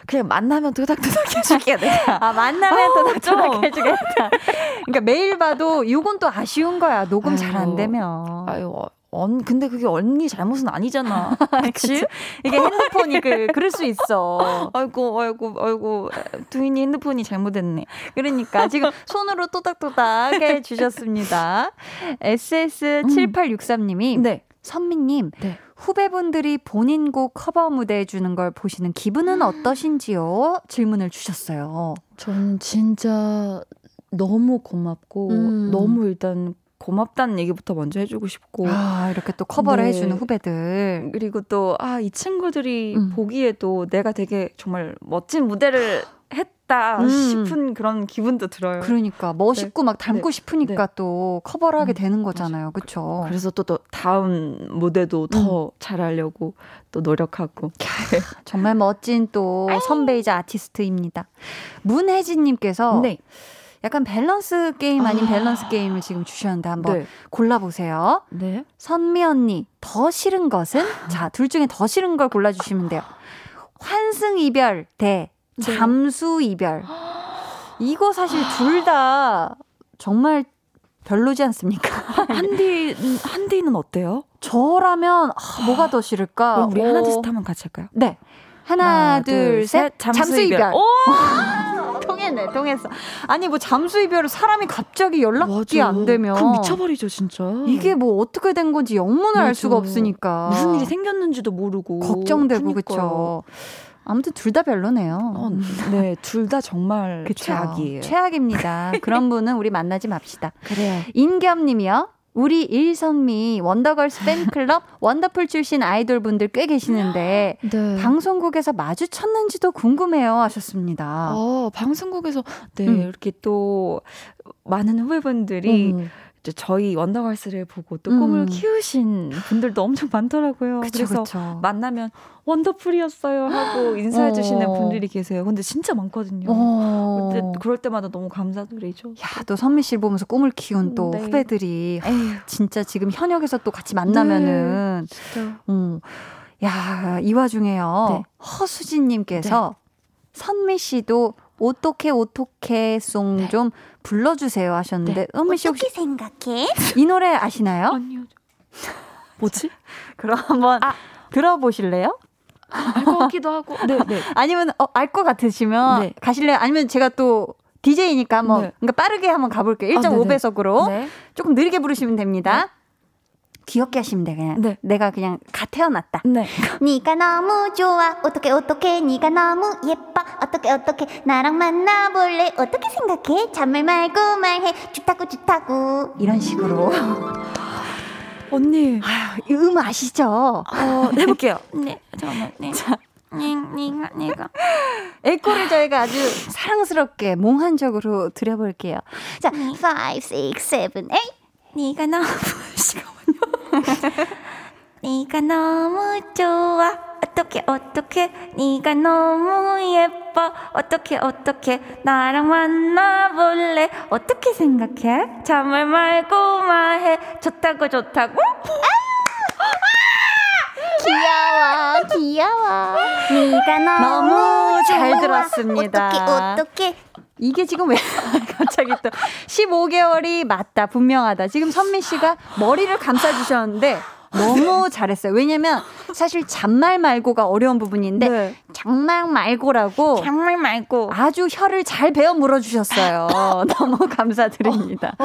그냥 만나면 도닥도닥 해줄게, 내가. 아, 만나면 어, 토닥토닥 좀. 해주겠다. 그러니까 매일 봐도 이건 또 아쉬운 거야. 녹음 잘 안 되면. 아유, 어, 언, 근데 그게 언니 잘못은 아니잖아. *laughs* 그치? 이게 핸드폰이 그, 그럴 수 있어. *laughs* 아이고, 아이고, 아이고, 두인이 핸드폰이 잘못했네. 그러니까 지금 *laughs* 손으로 또닥또닥 해주셨습니다. SS7863님이 네. 선미님 네. 후배분들이 본인 곡 커버 무대 해 주는 걸 보시는 기분은 어떠신지요? 질문을 주셨어요. 전 진짜 너무 고맙고, 음. 너무 일단 고맙다는 얘기부터 먼저 해주고 싶고, 아 이렇게 또 커버를 네. 해주는 후배들. 그리고 또, 아, 이 친구들이 음. 보기에도 내가 되게 정말 멋진 무대를 *gasps* 했다 음. 싶은 그런 기분도 들어요. 그러니까 멋있고 막 닮고 네. 싶으니까 또 커버를 하게 음, 되는 거잖아요, 그렇죠? 그래서 또, 또 다음 무대도 더 잘하려고 또 노력하고. *laughs* 정말 멋진 또 선배이자 아티스트입니다. 문혜진 님께서 네. 약간 밸런스 게임 아닌 아. 밸런스 게임을 지금 주셨는데 한번 네. 골라보세요. 네. 선미 언니 더 싫은 것은 *laughs* 자 둘 중에 더 싫은 걸 골라주시면 돼요. 환승 이별 대 네. 잠수 이별. *gasps* 이거 사실 둘 다 정말 별로지 않습니까? *laughs* 한디, 한디는 어때요? 저라면 아, 뭐가 더 싫을까? 그럼 우리 어, 하나 둘셋 하면 같이 할까요? 네. 하나, 둘, 셋. 잠수, 이별. 오! 통했네. *laughs* 통했네, 통했어. 아니, 뭐 잠수 이별을 사람이 갑자기 연락이 맞아. 안 되면. 그럼 미쳐버리죠, 진짜. 이게 뭐 어떻게 된 건지 영문을 알 맞아. 수가 없으니까. 무슨 일이 생겼는지도 모르고. 걱정되고. 그쵸. 아무튼 둘 다 별로네요. 어, 네, 둘 다 정말 그쵸. 최악이에요. 최악입니다. 그런 분은 우리 만나지 맙시다. 그래요. 인겸님이요. 우리 일선미 원더걸스 팬클럽 *laughs* 원더풀 출신 아이돌 분들 꽤 계시는데 *gasps* 네. 방송국에서 마주쳤는지도 궁금해요 하셨습니다. 어, 방송국에서 네, 음. 이렇게 또 많은 후배분들이 음. 이제 저희 원더걸스를 보고 또 음. 꿈을 키우신 분들도 엄청 많더라고요. 그쵸, 래서 그쵸. 만나면 원더풀이었어요 하고 *gasps* 인사해 주시는 어. 분들이 계세요. 근데 진짜 많거든요. 어. 근데 그럴 때마다 너무 감사드리죠. 야, 또 선미 씨를 보면서 꿈을 키운 또 네. 후배들이 에휴, 진짜 지금 현역에서 또 같이 만나면은 진짜. 음. 야, 이 와중에요. 네. 허수진 님께서 선미 씨도 어떻게 어떻게 송 좀 불러주세요 하셨는데, 선미 씨 혹시 어떻게 생각해? 이 노래 아시나요? 아니요. *laughs* 뭐지? *laughs* 그럼 한번 아. 들어보실래요? 알것 같기도 하고. 네, 네. 아니면 어, 알 것 같으시면 네. 가실래요? 아니면 제가 또 DJ니까 한번 네. 그러니까 빠르게 한번 가볼게요. 아, 네네. 1.5배속으로 네. 조금 느리게 부르시면 됩니다. 귀엽게 하시면 돼 그냥. 네. 내가 그냥 가 태어났다. 네. *laughs* 네가 너무 좋아 어떻게 어떻게 네가 너무 예뻐 어떻게 어떻게 나랑 만나볼래 어떻게 생각해 잔말 말고 말해 좋다고 좋다고 이런 식으로. *laughs* 언니. 이음 아시죠? 어, 해볼게요. *laughs* 네, 잠깐만. 네. 자, 네, 네가, 네가. 에코를 저희가 아주 사랑스럽게 몽환적으로 드려볼게요. 자 5, 6, 7, 8 네가 너무 잠깐만요. *laughs* 네가 너무 좋아. 어떻게 어떻게 네가 너무 예뻐. 어떻게 어떻게 나랑 만나볼래. 어떻게 생각해? 잠을 말고 말해. 좋다고 좋다고. 귀여워 귀여워 *laughs* 네가 너무, 너무 잘. 들었습니다. 어떻게 어떻게 이게 지금 왜 *laughs* 갑자기 또 15개월이 맞다 분명하다. 지금 선미 씨가 머리를 감싸 주셨는데 너무 잘했어요. 왜냐면 사실 잔말 말고가 어려운 부분인데 네. 장말 말고라고 잠을 말고. 아주 혀를 잘 베어 물어 주셨어요. *laughs* 너무 감사드립니다.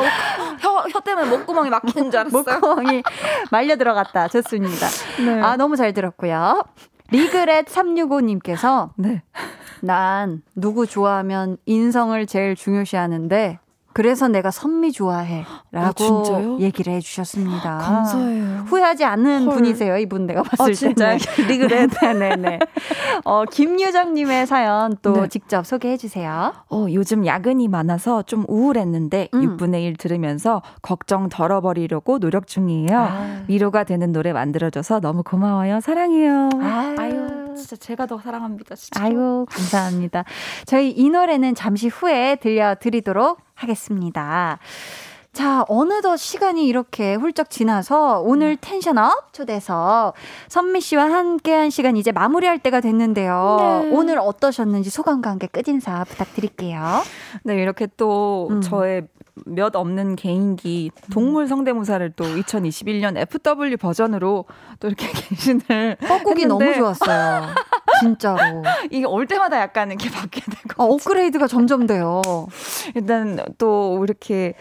혀, 혀 때문에 목구멍이 막히는 줄 알았어요. 목구멍이 말려 들어갔다. 좋습니다. 네. 아 너무 잘 들었고요. 리그렛 365님께서 네. 난 누구 좋아하면 인성을 제일 중요시 하는데 그래서 내가 선미 좋아해 라고 아? 얘기를 해주셨습니다. 감사해요. 후회하지 않는 헐. 분이세요, 이분 내가 봤을 아, 때. 진짜요? 리그렛. 네네네. 어, 김유정님의 사연 또 네. 직접 소개해 주세요. 어, 요즘 야근이 많아서 좀 우울했는데 음. 6분의 1 들으면서 걱정 덜어버리려고 노력 중이에요. 아. 위로가 되는 노래 만들어줘서 너무 고마워요. 사랑해요. 아유. 아유, 진짜 제가 더 사랑합니다. 진짜. 아유, 감사합니다. 저희 이 노래는 잠시 후에 들려드리도록 하겠습니다. 자, 어느덧 시간이 이렇게 훌쩍 지나서 오늘 텐션업 초대석 선미 씨와 함께한 시간 이제 마무리할 때가 됐는데요. 네. 오늘 어떠셨는지 소감과 함께 끝인사 부탁드릴게요. 네, 이렇게 또 음. 저의 몇 없는 개인기 동물 성대모사를 또 2021년 FW 버전으로 또 이렇게 *laughs* 뻐꾸기 했는데 너무 좋았어요. *laughs* 진짜로. 이게 올 때마다 약간 이렇게 바뀌게 되고 아, 업그레이드가 점점 돼요. 일단 또 이렇게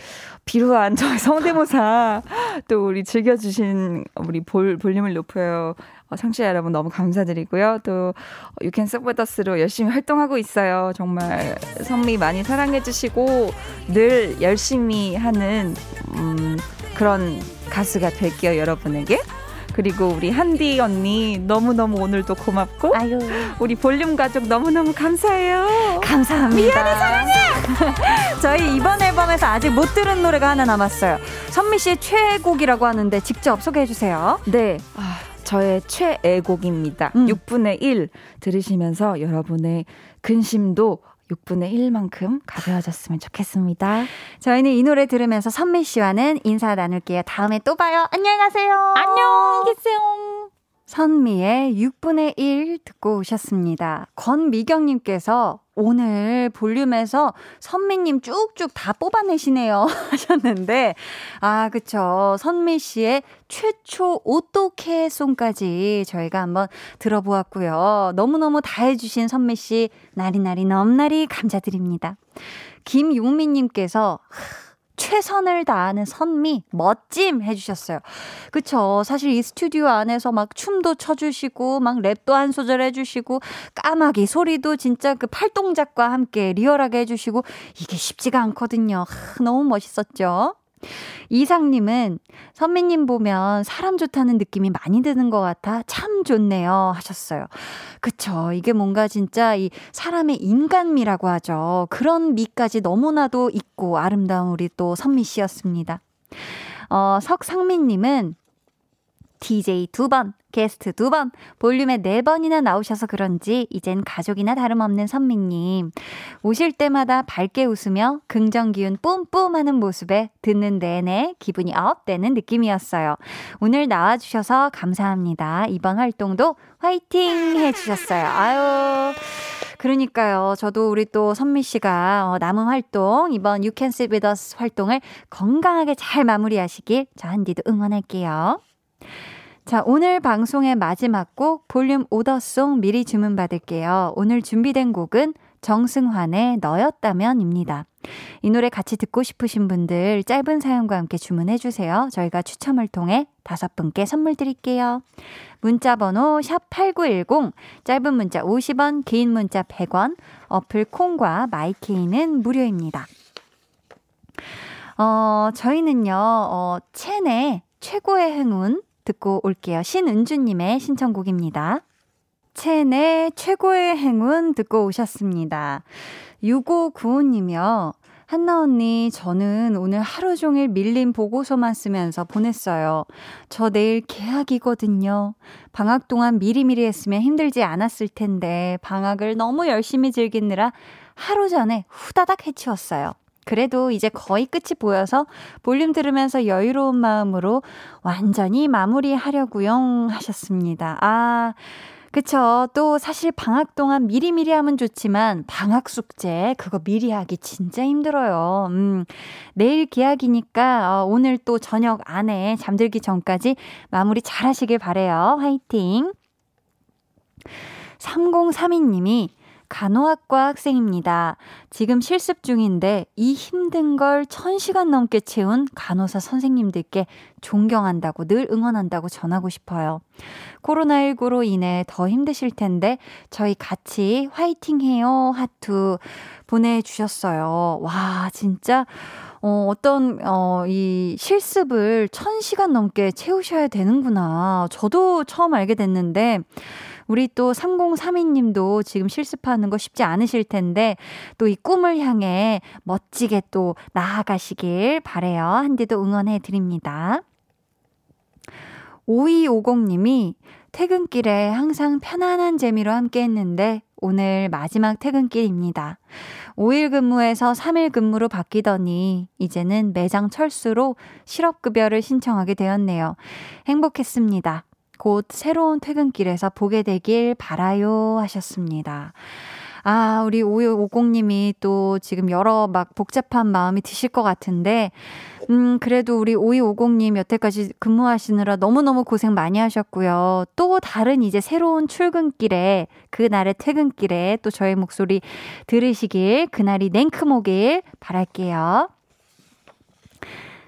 비루한 저의 성대모사 또 우리 즐겨주신 우리 볼, 볼륨을 높여요. 어, 청취자 여러분 너무 감사드리고요. 또 You Can Suck With Us로 열심히 활동하고 있어요. 정말 선미 많이 사랑해 주시고 늘 열심히 하는 음, 그런 가수가 될게요 여러분에게. 그리고 우리 한디 언니 너무너무 오늘도 고맙고 아유. 우리 볼륨 가족 너무너무 감사해요. 감사합니다. 미안해, 사랑해! *laughs* 저희 이번 앨범에서 아직 못 들은 노래가 하나 남았어요. 선미 씨의 최애곡이라고 하는데 직접 소개해 주세요. 네. 아, 저의 최애곡입니다. 음. 6분의 1 들으시면서 여러분의 근심도 6분의 1만큼 가벼워졌으면 좋겠습니다. 저희는 이 노래 들으면서 선미 씨와는 인사 나눌게요. 다음에 또 봐요. 안녕히 가세요. 안녕 계세요. 선미의 6분의 1 듣고 오셨습니다. 권미경님께서 오늘 볼륨에서 선미님 쭉쭉 다 뽑아내시네요. *laughs* 하셨는데, 아, 그쵸. 선미 씨의 최초 오토케송까지 저희가 한번 들어보았고요. 너무너무 다 해주신 선미 씨, 나리나리 넘나리 감사드립니다. 김용민님께서, 최선을 다하는 선미, 멋짐 해주셨어요. 그쵸. 사실 이 스튜디오 안에서 막 춤도 춰주시고, 막 랩도 한 소절 해주시고, 까마귀 소리도 진짜 그 팔동작과 함께 리얼하게 해주시고, 이게 쉽지가 않거든요. 하, 너무 멋있었죠. 이상님은 선미님 보면 사람 좋다는 느낌이 많이 드는 것 같아 참 좋네요 하셨어요. 그쵸. 이게 뭔가 진짜 이 사람의 인간미라고 하죠. 그런 미까지 너무나도 있고 아름다운 우리 또 선미 씨였습니다. 어, 석상민님은 DJ 두 번, 게스트 두 번, 볼륨에 네 번이나 나오셔서 그런지 이젠 가족이나 다름없는 선미님. 오실 때마다 밝게 웃으며 긍정 기운 뿜뿜 하는 모습에 듣는 내내 기분이 업되는 느낌이었어요. 오늘 나와주셔서 감사합니다. 이번 활동도 화이팅 해주셨어요. 아유. 그러니까요. 저도 우리 또 선미 씨가 어, 남은 활동, 이번 You Can Sit With Us 활동을 건강하게 잘 마무리하시길 저 한디도 응원할게요. 자, 오늘 방송의 마지막 곡 볼륨 오더송 미리 주문 받을게요. 오늘 준비된 곡은 정승환의 너였다면입니다. 이 노래 같이 듣고 싶으신 분들 짧은 사연과 함께 주문해 주세요. 저희가 추첨을 통해 다섯 분께 선물 드릴게요. 문자 번호 샵8910 짧은 문자 50원, 긴 문자 100원. 어플 콩과 마이케이는 무료입니다. 어, 저희는요. 어, 첸의 최고의 행운 듣고 올게요. 신은주님의 신청곡입니다. 첸의 최고의 행운 듣고 오셨습니다. 6595님이요. 한나 언니, 저는 오늘 하루 종일 밀린 보고서만 쓰면서 보냈어요. 저 내일 계약이거든요. 방학 동안 미리미리 했으면 힘들지 않았을 텐데, 방학을 너무 열심히 즐기느라 하루 전에 후다닥 해치웠어요. 그래도 이제 거의 끝이 보여서 볼륨 들으면서 여유로운 마음으로 완전히 마무리하려고요 하셨습니다. 아, 그쵸. 또 사실 방학 동안 미리미리 하면 좋지만 방학 숙제 그거 미리 하기 진짜 힘들어요. 음, 내일 계약이니까 어, 오늘 또 저녁 안에 잠들기 전까지 마무리 잘 하시길 바래요. 화이팅. 3032님이 간호학과 학생입니다. 지금 실습 중인데 이 힘든 걸 1000시간 넘게 채운 간호사 선생님들께 존경한다고 늘 응원한다고 전하고 싶어요. 코로나19로 인해 더 힘드실 텐데 저희 같이 화이팅 해요. 하트 보내주셨어요. 와, 진짜. 어, 어떤, 어, 이 실습을 1000시간 넘게 채우셔야 되는구나. 저도 처음 알게 됐는데, 우리 또 3032님도 지금 실습하는 거 쉽지 않으실 텐데 또 이 꿈을 향해 멋지게 또 나아가시길 바래요. 한디도 응원해 드립니다. 5250님이 퇴근길에 항상 편안한 재미로 함께 했는데 오늘 마지막 퇴근길입니다. 5일 근무에서 3일 근무로 바뀌더니 이제는 매장 철수로 실업급여를 신청하게 되었네요. 행복했습니다. 곧 새로운 퇴근길에서 보게 되길 바라요 하셨습니다. 아, 우리 5250님이 또 지금 여러 막 복잡한 마음이 드실 것 같은데, 음, 그래도 우리 5250님 여태까지 근무하시느라 너무너무 고생 많이 하셨고요. 또 다른 이제 새로운 출근길에, 그날의 퇴근길에 또 저의 목소리 들으시길, 그날이 냉큼 오길 바랄게요.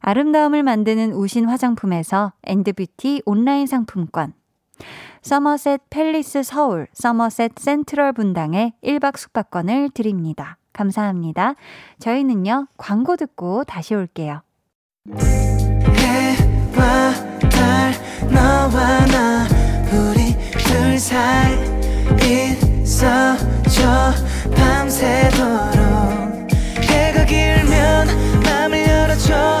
아름다움을 만드는 우신 화장품에서 엔드뷰티 온라인 상품권, 서머셋 팰리스 서울, 서머셋 센트럴 분당에 1박 숙박권을 드립니다. 감사합니다. 저희는요, 광고 듣고 다시 올게요. 해와 달 너와 나 우리 둘 사이 있어줘 밤새도록 해가 길면 맘을 열어줘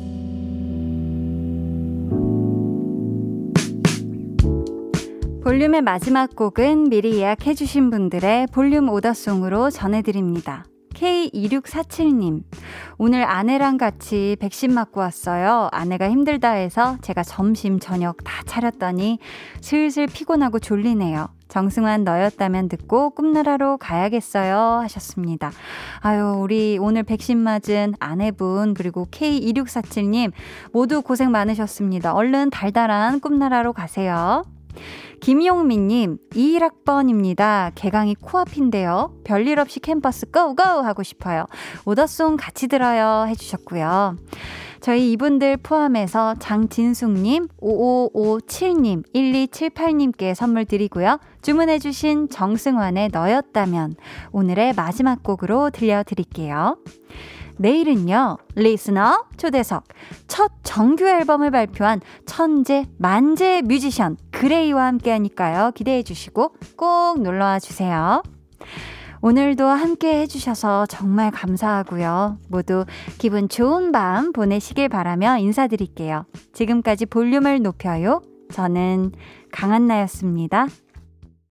볼륨의 마지막 곡은 미리 예약해주신 분들의 볼륨 오더송으로 전해드립니다. K2647님, 오늘 아내랑 같이 백신 맞고 왔어요. 아내가 힘들다 해서 제가 점심, 저녁 다 차렸더니 슬슬 피곤하고 졸리네요. 정승환 너였다면 듣고 꿈나라로 가야겠어요. 하셨습니다. 아유, 우리 오늘 백신 맞은 아내분, 그리고 K2647님, 모두 고생 많으셨습니다. 얼른 달달한 꿈나라로 가세요. 김용민님, 21학번입니다. 개강이 코앞인데요. 별일 없이 캠퍼스 고고! 하고 싶어요. 오더송 같이 들어요. 해주셨고요. 저희 이분들 포함해서 장진숙님, 5557님, 1278님께 선물 드리고요. 주문해주신 정승환의 너였다면 오늘의 마지막 곡으로 들려드릴게요. 내일은요, 리스너 초대석 첫 정규 앨범을 발표한 천재 만재 뮤지션 그레이와 함께 하니까요. 기대해 주시고 꼭 놀러 와 주세요. 오늘도 함께 해주셔서 정말 감사하고요. 모두 기분 좋은 밤 보내시길 바라며 인사드릴게요. 지금까지 볼륨을 높여요. 저는 강한나였습니다.